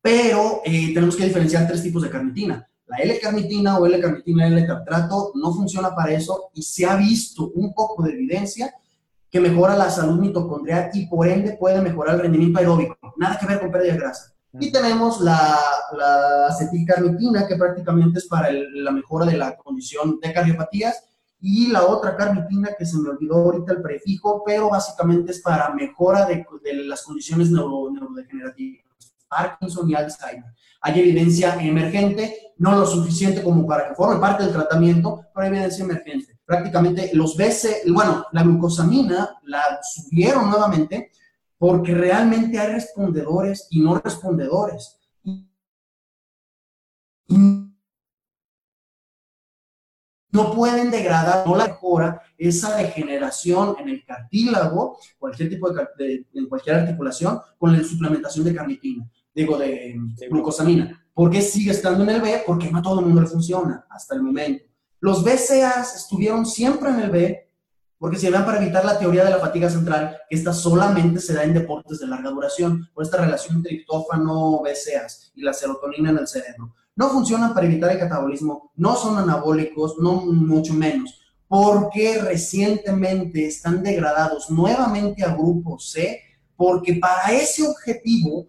C: pero eh, tenemos que diferenciar tres tipos de carnitina. La L-carnitina o L-carnitina L-tartrato no funciona para eso y se ha visto un poco de evidencia que mejora la salud mitocondrial y por ende puede mejorar el rendimiento aeróbico. Nada que ver con pérdida de grasa. Y tenemos la, la acetilcarnitina, que prácticamente es para la mejora de la condición de cardiopatías, y la otra carnitina, que se me olvidó ahorita el prefijo, pero básicamente es para mejora de, las condiciones neuro, neurodegenerativas, Parkinson y Alzheimer. Hay evidencia emergente, no lo suficiente como para que forme parte del tratamiento, pero hay evidencia emergente. Prácticamente los BC, bueno, la glucosamina la subieron nuevamente porque realmente hay respondedores y no respondedores. No pueden degradar, no la mejora esa degeneración en el cartílago, cualquier tipo de, en cualquier articulación, con la suplementación de carnitina, digo, de, glucosamina. ¿Por qué sigue estando en el B? Porque no a todo el mundo le funciona hasta el momento. Los BCAs estuvieron siempre en el B, porque se vean para evitar la teoría de la fatiga central, que esta solamente se da en deportes de larga duración, por esta relación entre triptófano, BCAAs y la serotonina en el cerebro. No funcionan para evitar el catabolismo, no son anabólicos, no mucho menos, porque recientemente están degradados nuevamente a grupo C, porque para ese objetivo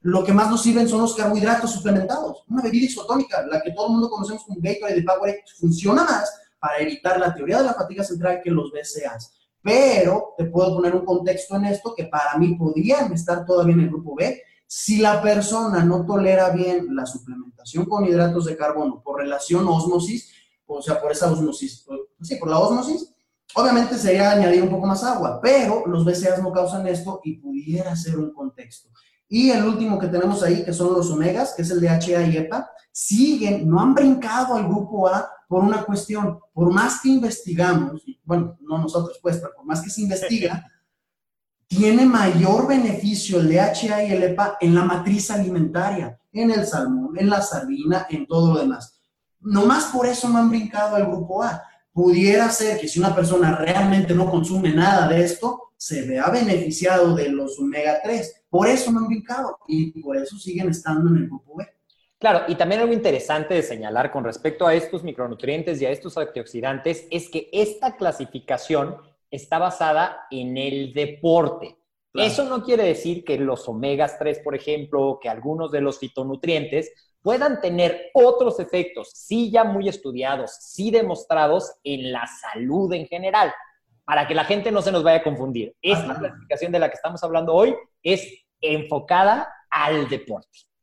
C: lo que más nos sirven son los carbohidratos suplementados. Una bebida isotónica, la que todo el mundo conocemos como Gatorade de Powerade, funciona más para evitar la teoría de la fatiga central que los BCAs. Pero te puedo poner un contexto en esto que para mí podrían estar todavía en el grupo B si la persona no tolera bien la suplementación con hidratos de carbono por relación osmosis, o sea, por esa osmosis, sí, por la osmosis, obviamente sería añadir un poco más agua, pero los BCAs no causan esto y pudiera ser un contexto. Y el último que tenemos ahí, que son los omegas, que es el DHA y EPA, siguen, no han brincado al grupo A por una cuestión, por más que investigamos, bueno, no nosotros pues, pero por más que se investiga, tiene mayor beneficio el DHA y el EPA en la matriz alimentaria, en el salmón, en la sardina, en todo lo demás. Nomás por eso no han brincado al grupo A, pudiera ser que si una persona realmente no consume nada de esto, se vea beneficiado de los omega 3. Por eso no han brincado y por eso siguen estando en el grupo B.
B: Claro, y también algo interesante de señalar con respecto a estos micronutrientes y a estos antioxidantes es que esta clasificación está basada en el deporte. Eso no quiere decir que los omegas 3, por ejemplo, que algunos de los fitonutrientes puedan tener otros efectos, sí ya muy estudiados, sí demostrados en la salud en general, para que la gente no se nos vaya a confundir. Esta clasificación de la que estamos hablando hoy es enfocada al deporte.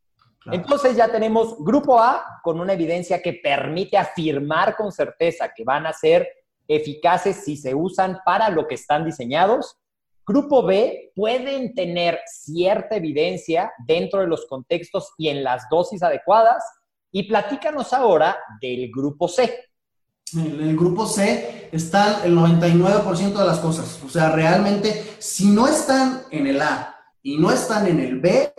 B: Entonces ya tenemos grupo A con una evidencia que permite afirmar con certeza que van a ser eficaces si se usan para lo que están diseñados. Grupo B pueden tener cierta evidencia dentro de los contextos y en las dosis adecuadas. Y platícanos ahora del grupo C.
C: En el grupo C están el 99% de las cosas. O sea, realmente, si no están en el A y no están en el B,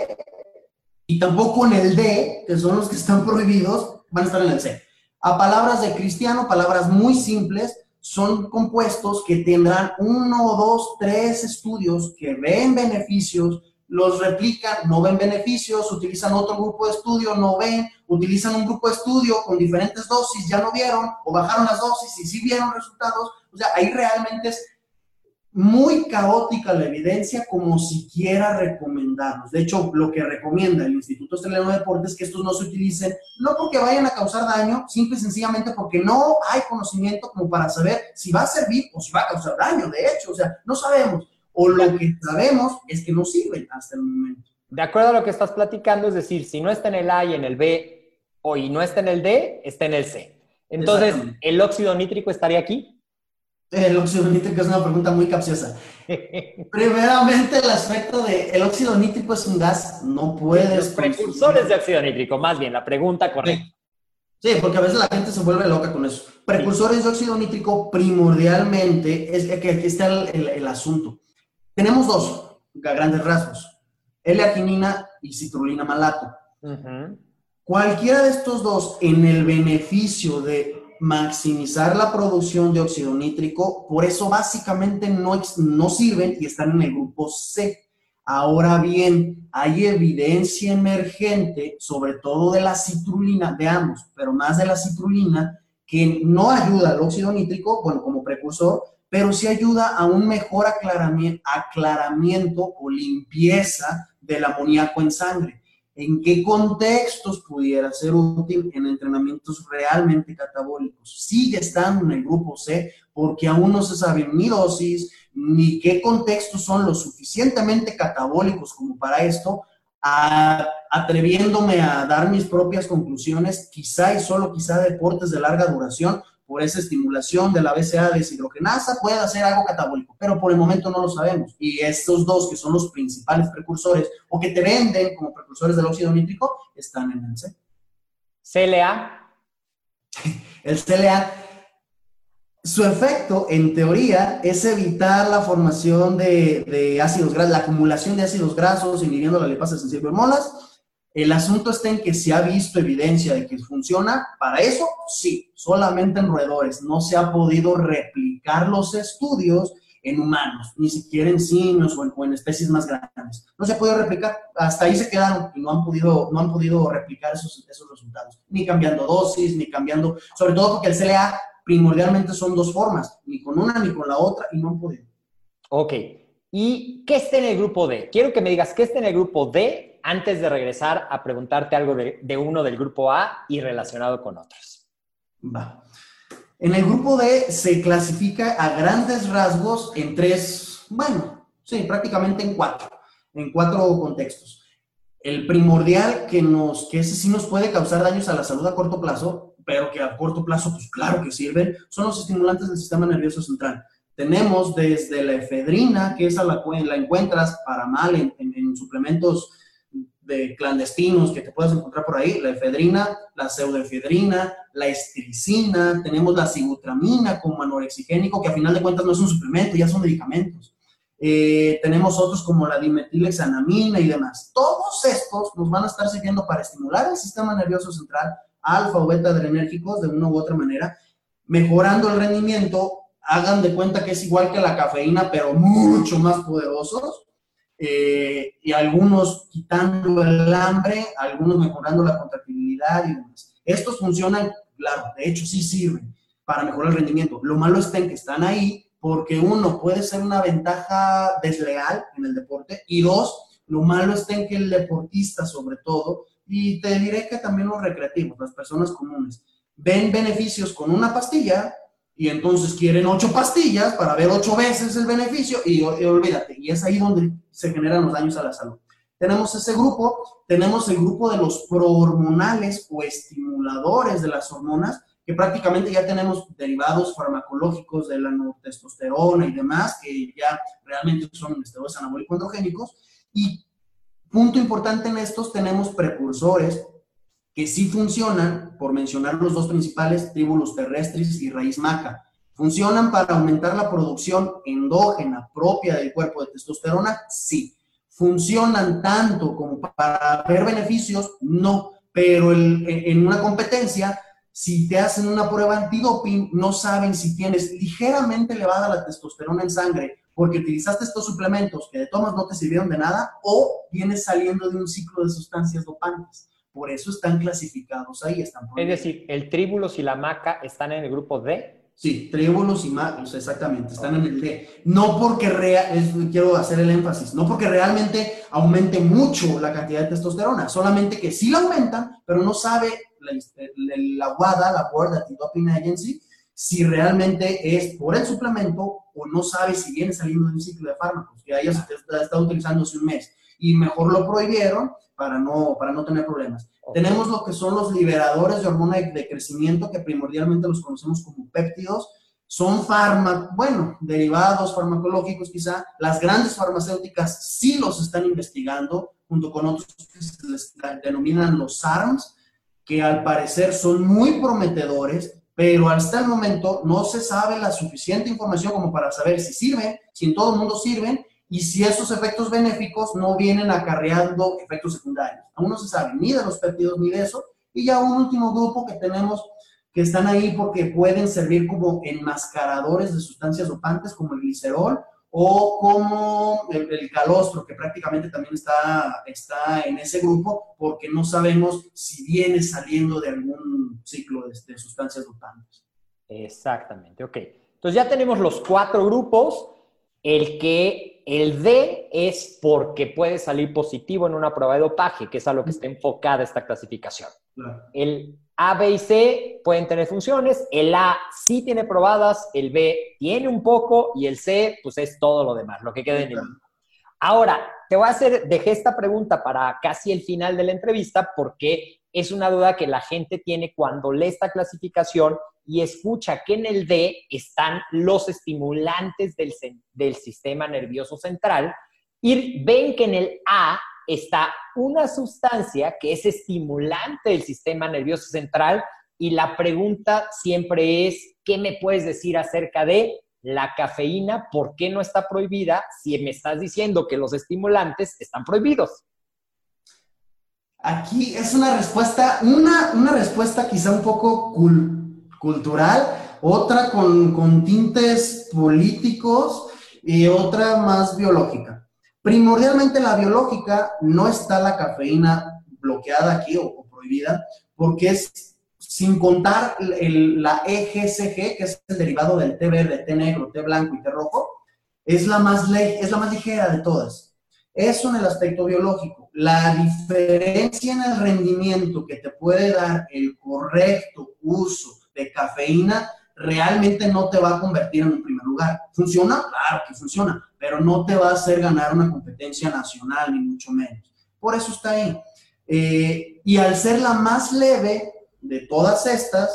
C: y tampoco en el D, que son los que están prohibidos, van a estar en el C. A palabras de cristiano, palabras muy simples, son compuestos que tendrán uno, dos, tres estudios que ven beneficios, los replican, no ven beneficios, utilizan otro grupo de estudio, no ven, utilizan un grupo de estudio con diferentes dosis, ya no vieron, o bajaron las dosis y sí vieron resultados. O sea, ahí realmente es muy caótica la evidencia como siquiera recomendarnos. De hecho, lo que recomienda el Instituto Australiano de Deportes es que estos no se utilicen, no porque vayan a causar daño, simple y sencillamente porque no hay conocimiento como para saber si va a servir o si va a causar daño, de hecho, o sea, no sabemos. O lo que sabemos es que no sirven hasta el momento.
B: De acuerdo a lo que estás platicando, es decir, si no está en el A y en el B, o y no está en el D, está en el C. Entonces, ¿el óxido nítrico estaría aquí?
C: El óxido nítrico es una pregunta muy capciosa. Primeramente, el aspecto de el óxido nítrico es un gas, no puedes.
B: Los precursores de óxido nítrico, más bien, la pregunta correcta.
C: Sí. porque a veces la gente se vuelve loca con eso. Precursores de óxido nítrico, primordialmente, es que aquí está el, asunto. Tenemos dos grandes rasgos: L-arginina y citrulina malato. Cualquiera de estos dos, en el beneficio de maximizar la producción de óxido nítrico, por eso básicamente no, no sirven y están en el grupo C. Ahora bien, hay evidencia emergente, sobre todo de la citrulina, de pero más de la citrulina, que no ayuda al óxido nítrico, bueno, como precursor, pero sí ayuda a un mejor aclaramiento, aclaramiento o limpieza del amoníaco en sangre en qué contextos pudiera ser útil en entrenamientos realmente catabólicos. Sigue estando en el grupo C porque aún no se sabe ni dosis ni qué contextos son lo suficientemente catabólicos como para esto, atreviéndome a dar mis propias conclusiones, quizá y solo quizá deportes de larga duración, por esa estimulación de la BCA deshidrogenasa puede hacer algo catabólico, pero por el momento no lo sabemos. Y estos dos, que son los principales precursores o que te venden como precursores del óxido nítrico, están en el C.
B: CLA.
C: El CLA, su efecto, en teoría, es evitar la formación de, ácidos grasos, la acumulación de ácidos grasos, inhibiendo la lipasa sensible hormonas el asunto está en que se ha visto evidencia de que funciona. Para eso, sí, solamente en roedores. No se ha podido replicar los estudios en humanos, ni siquiera en simios o en, especies más grandes. No se ha podido replicar. Hasta ahí se quedaron y no han podido, no han podido replicar esos, esos resultados. Ni cambiando dosis, ni cambiando, sobre todo porque el CLA primordialmente son dos formas, ni con una ni con la otra, y no han podido.
B: Ok. ¿Y qué está en el grupo D? Quiero que me digas qué está en el grupo D antes de regresar a preguntarte algo de, uno del grupo A y relacionado con otros.
C: Va. En el grupo D se clasifica a grandes rasgos en tres, bueno, sí, prácticamente en cuatro, en cuatro contextos. El primordial que nos, que sí nos puede causar daños a la salud a corto plazo, pero que a corto plazo, pues claro que sirven, son los estimulantes del sistema nervioso central. Tenemos desde la efedrina, que esa la, la encuentras para mal en, en suplementos de clandestinos que te puedes encontrar por ahí, la efedrina, la pseudoefedrina, la estricina, tenemos la sibutramina como anorexigénico, que a final de cuentas no es un suplemento, ya son medicamentos. Eh, tenemos otros como la dimetilexanamina y demás. Todos estos nos van a estar sirviendo para estimular el sistema nervioso central, alfa o beta adrenérgicos de una u otra manera, mejorando el rendimiento, hagan de cuenta que es igual que la cafeína, pero mucho más poderosos. Eh, y algunos quitando el hambre, algunos mejorando la contractibilidad y demás. Estos funcionan, claro, de hecho sí sirven para mejorar el rendimiento. Lo malo está en que están ahí porque uno puede ser una ventaja desleal en el deporte y dos, lo malo está en que el deportista sobre todo, y te diré que también los recreativos, las personas comunes, ven beneficios con una pastilla y entonces quieren ocho pastillas para ver ocho veces el beneficio y, olvídate, y es ahí donde se generan los daños a la salud. Tenemos ese grupo, tenemos el grupo de los prohormonales o estimuladores de las hormonas, que prácticamente ya tenemos derivados farmacológicos de la testosterona y demás, que ya realmente son esteroides anabólicos androgénicos. Y punto importante en estos, tenemos precursores que sí funcionan, por mencionar los dos principales, tribulus terrestris y raíz maca. ¿Funcionan para aumentar la producción endógena propia del cuerpo de testosterona? Sí. ¿Funcionan tanto como para ver beneficios? No. Pero en una competencia, si te hacen una prueba antidoping, no saben si tienes ligeramente elevada la testosterona en sangre porque utilizaste estos suplementos que de tomas no te sirvieron de nada o vienes saliendo de un ciclo de sustancias dopantes. Por eso están clasificados ahí. Están
B: es decir, el tríbulos y la maca están en el grupo D.
C: Sí, tríbulos y macas, exactamente, están en el D. No porque, real, quiero hacer el énfasis, no porque realmente aumente mucho la cantidad de testosterona, solamente que sí la aumentan, pero no sabe la, la WADA, la World Anti-Doping Agency, si realmente es por el suplemento o no sabe si viene saliendo de un ciclo de fármacos, que haya estado utilizando hace un mes y mejor lo prohibieron para no, para no tener problemas. Tenemos lo que son los liberadores de hormona de, crecimiento, que primordialmente los conocemos como péptidos. Son fármacos, bueno, derivados farmacológicos quizá. Las grandes farmacéuticas sí los están investigando, junto con otros que se les denominan los SARMs, que al parecer son muy prometedores, pero hasta el momento no se sabe la suficiente información como para saber si sirven, si en todo el mundo sirven y si esos efectos benéficos no vienen acarreando efectos secundarios. Aún no se sabe ni de los péptidos ni de eso. Y ya un último grupo que tenemos que están ahí porque pueden servir como enmascaradores de sustancias dopantes como el glicerol o como el, calostro, que prácticamente también está, está en ese grupo porque no sabemos si viene saliendo de algún ciclo de, de sustancias dopantes.
B: Exactamente, ok. Entonces ya tenemos los cuatro grupos. El que el D es porque puede salir positivo en una prueba de dopaje, que es a lo que está enfocada esta clasificación. El A, B y C pueden tener funciones, el A sí tiene probadas, el B tiene un poco y el C pues es todo lo demás, lo que queda en el Ahora, te voy a hacer, dejé esta pregunta para casi el final de la entrevista porque es una duda que la gente tiene cuando lee esta clasificación y escucha que en el D están los estimulantes del, sistema nervioso central y ven que en el A está una sustancia que es estimulante del sistema nervioso central y la pregunta siempre es, ¿qué me puedes decir acerca de la cafeína? ¿Por qué no está prohibida si me estás diciendo que los estimulantes están prohibidos?
C: Aquí es una respuesta, una, una respuesta quizá un poco cool cultural, otra con, tintes políticos y otra más biológica. Primordialmente la biológica no está la cafeína bloqueada aquí o, prohibida, porque es sin contar la EGCG, que es el derivado del té verde, té negro, té blanco y té rojo, es la más, es la más ligera de todas. Eso en el aspecto biológico. La diferencia en el rendimiento que te puede dar el correcto uso de cafeína realmente no te va a convertir en un primer lugar. ¿Funciona? Claro que funciona, pero no te va a hacer ganar una competencia nacional, ni mucho menos. Por eso está ahí. Eh, y al ser la más leve de todas estas,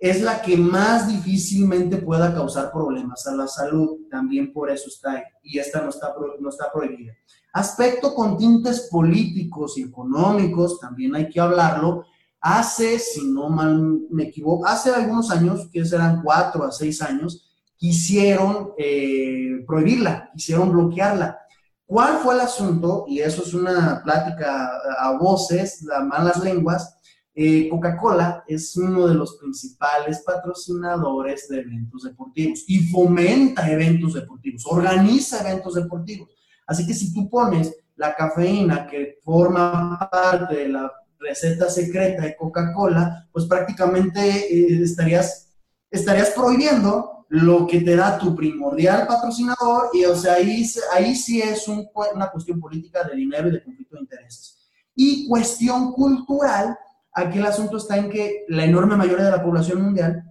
C: es la que más difícilmente pueda causar problemas a la salud. También por eso está ahí. Y esta no está, no está prohibida. Aspecto con tintes políticos y económicos, también hay que hablarlo, Hace, si no mal me equivoco, hace algunos años, que serán cuatro a seis años, quisieron eh, prohibirla, quisieron bloquearla. ¿Cuál fue el asunto? Y eso es una plática a voces, a malas lenguas. eh, Coca-Cola es uno de los principales patrocinadores de eventos deportivos y fomenta eventos deportivos, organiza eventos deportivos. Así que si tú pones la cafeína que forma parte de la receta secreta de Coca-Cola, pues prácticamente eh, estarías, estarías prohibiendo lo que te da tu primordial patrocinador y o sea, ahí, ahí sí es una cuestión política de dinero y de conflicto de intereses. Y cuestión cultural, aquí el asunto está en que la enorme mayoría de la población mundial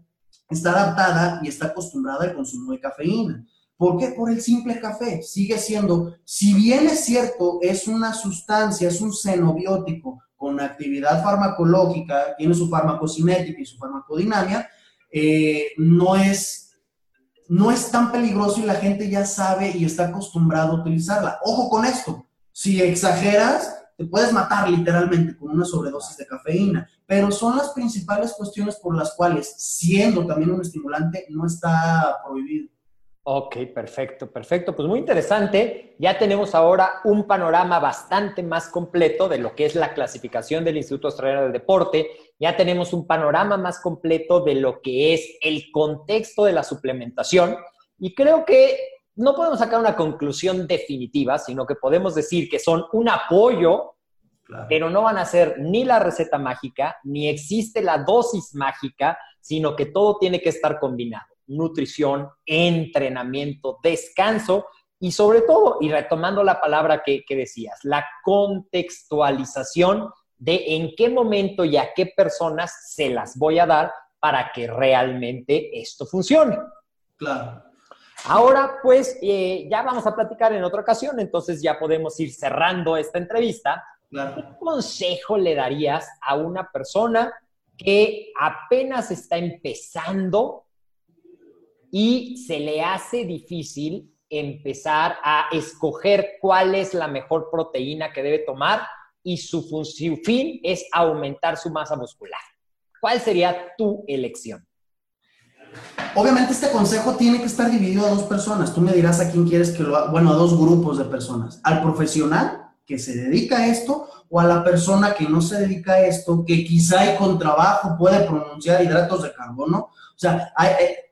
C: está adaptada y está acostumbrada al consumo de cafeína. ¿Por qué? Por el simple café. Sigue siendo, si bien es cierto, es una sustancia, es un xenobiótico con actividad farmacológica, tiene su farmacocinética y su farmacodinamia, eh, no, es, no es tan peligroso y la gente ya sabe y está acostumbrada a utilizarla. Ojo con esto, si exageras, te puedes matar literalmente con una sobredosis de cafeína, pero son las principales cuestiones por las cuales, siendo también un estimulante, no está prohibido.
B: Ok, perfecto, perfecto. Pues muy interesante. Ya tenemos ahora un panorama bastante más completo de lo que es la clasificación del Instituto Australiano del Deporte. Ya tenemos un panorama más completo de lo que es el contexto de la suplementación. Y creo que no podemos sacar una conclusión definitiva, sino que podemos decir que son un apoyo, pero no van a ser ni la receta mágica, ni existe la dosis mágica, sino que todo tiene que estar combinado. Nutrición, entrenamiento, descanso y sobre todo, y retomando la palabra que, que decías, la contextualización de en qué momento y a qué personas se las voy a dar para que realmente esto funcione.
C: Claro.
B: Ahora, pues, eh, ya vamos a platicar en otra ocasión, entonces ya podemos ir cerrando esta entrevista. ¿Qué consejo le darías a una persona que apenas está empezando y se le hace difícil empezar a escoger cuál es la mejor proteína que debe tomar y su, su fin es aumentar su masa muscular? ¿Cuál sería tu elección?
C: Obviamente este consejo tiene que estar dividido a dos personas. Tú me dirás a quién quieres que lo haga. Bueno, a dos grupos de personas. Al profesional que se dedica a esto o a la persona que no se dedica a esto, que quizá con trabajo puede pronunciar hidratos de carbono. O sea,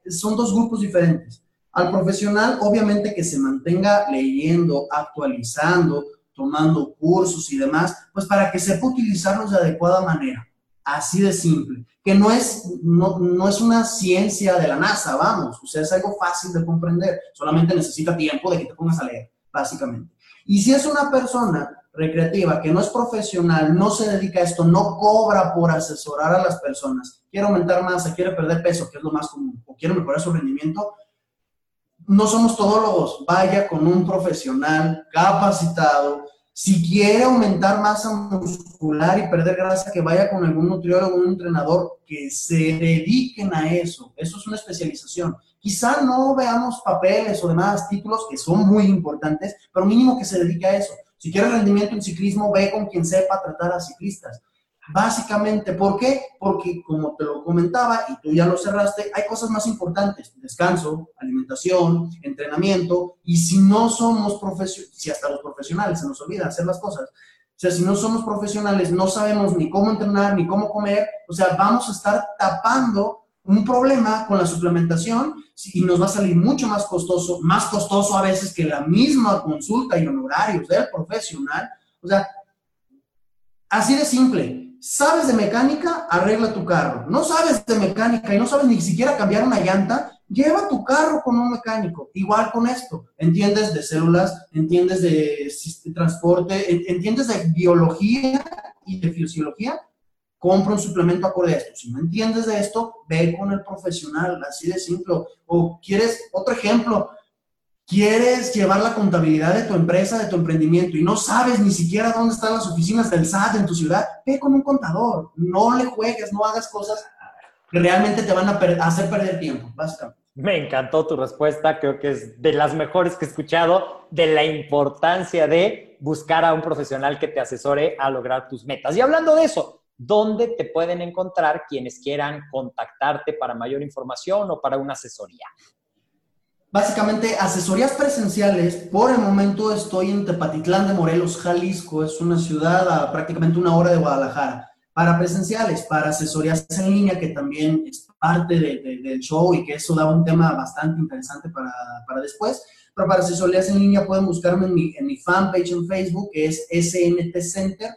C: son dos grupos diferentes. Al profesional, obviamente que se mantenga leyendo, actualizando, tomando cursos y demás, pues para que sepa utilizarlos de adecuada manera. Así de simple que no es, no, no, es una ciencia de la NASA, vamos, o sea, es algo fácil de comprender, solamente necesita tiempo de que te pongas a leer, básicamente. Y si es una persona recreativa que no es profesional, no se dedica a esto, no cobra por asesorar a las personas, quiere aumentar masa, quiere perder peso, que es lo más común, o quiere mejorar su rendimiento, no somos todólogos, vaya con un profesional capacitado, si quiere aumentar masa muscular y perder grasa, que vaya con algún nutriólogo, un entrenador que se dediquen a eso. Eso es una especialización. Quizá no veamos papeles o demás títulos que son muy importantes, pero mínimo que se dedique a eso. Si quiere rendimiento en ciclismo, ve con quien sepa tratar a ciclistas. Básicamente, ¿por qué? Porque como te lo comentaba y tú ya lo cerraste, hay cosas más importantes, descanso, alimentación, entrenamiento, y si no somos profesionales, si hasta los profesionales se nos olvida hacer las cosas, o sea, si no somos profesionales, no sabemos ni cómo entrenar, ni cómo comer, o sea, vamos a estar tapando un problema con la suplementación y nos va a salir mucho más costoso, más costoso a veces que la misma consulta y honorarios del profesional. O sea, así de simple sabes de mecánica, arregla tu carro. No sabes de mecánica y no sabes ni siquiera cambiar una llanta, lleva tu carro con un mecánico. Igual con esto, entiendes de células, entiendes de transporte, entiendes de biología y de fisiología, compra un suplemento acorde a esto. Si no entiendes de esto, ve con el profesional, así de simple. O quieres otro ejemplo, quieres llevar la contabilidad de tu empresa, de tu emprendimiento y no sabes ni siquiera dónde están las oficinas del SAT en tu ciudad, ve con un contador, no le juegues, no hagas cosas que realmente te van a hacer perder tiempo, básicamente.
B: Me encantó tu respuesta, creo que es de las mejores que he escuchado, de la importancia de buscar a un profesional que te asesore a lograr tus metas. Y hablando de eso, ¿dónde te pueden encontrar quienes quieran contactarte para mayor información o para una asesoría?
C: Básicamente, asesorías presenciales. Por el momento estoy en Tepatitlán de Morelos, Jalisco. Es una ciudad a prácticamente una hora de Guadalajara. para presenciales, para asesorías en línea, que también es parte del show y que eso da un tema bastante interesante para, después. Pero para asesorías en línea pueden buscarme en mi, en mi fanpage en Facebook, que es SNT Center,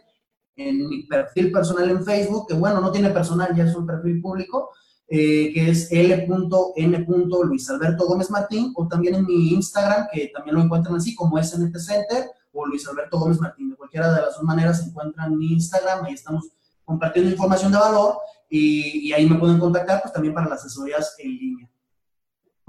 C: en mi perfil personal en Facebook, que bueno, no tiene personal, ya es un perfil público, eh, que es L.N. Luis Alberto Gómez Martín, o también en mi Instagram, que también lo encuentran así como SNT Center o Luis Alberto Gómez Martín. De cualquiera de las dos maneras se encuentran en mi Instagram, ahí estamos compartiendo información de valor y, ahí me pueden contactar pues también para las asesorías en línea.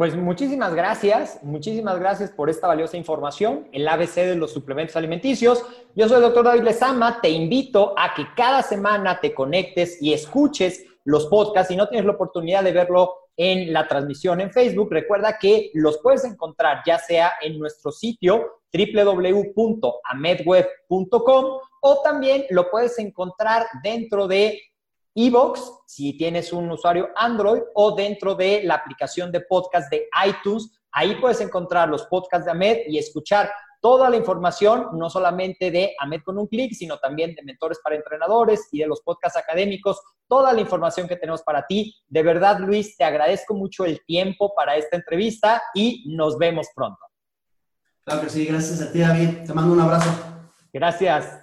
B: Pues muchísimas gracias, muchísimas gracias por esta valiosa información, el ABC de los suplementos alimenticios. Yo soy el doctor David Lezama, te invito a que cada semana te conectes y escuches los podcasts. Si no tienes la oportunidad de verlo en la transmisión en Facebook, recuerda que los puedes encontrar ya sea en nuestro sitio www.amedweb.com o también lo puedes encontrar dentro de Evox, si tienes un usuario Android, o dentro de la aplicación de podcast de iTunes. Ahí puedes encontrar los podcasts de Ahmed y escuchar toda la información, no solamente de Ahmed con un clic, sino también de mentores para entrenadores y de los podcasts académicos, toda la información que tenemos para ti. De verdad, Luis, te agradezco mucho el tiempo para esta entrevista y nos vemos pronto.
C: Claro que sí, gracias a ti, David. Te mando un abrazo.
B: Gracias.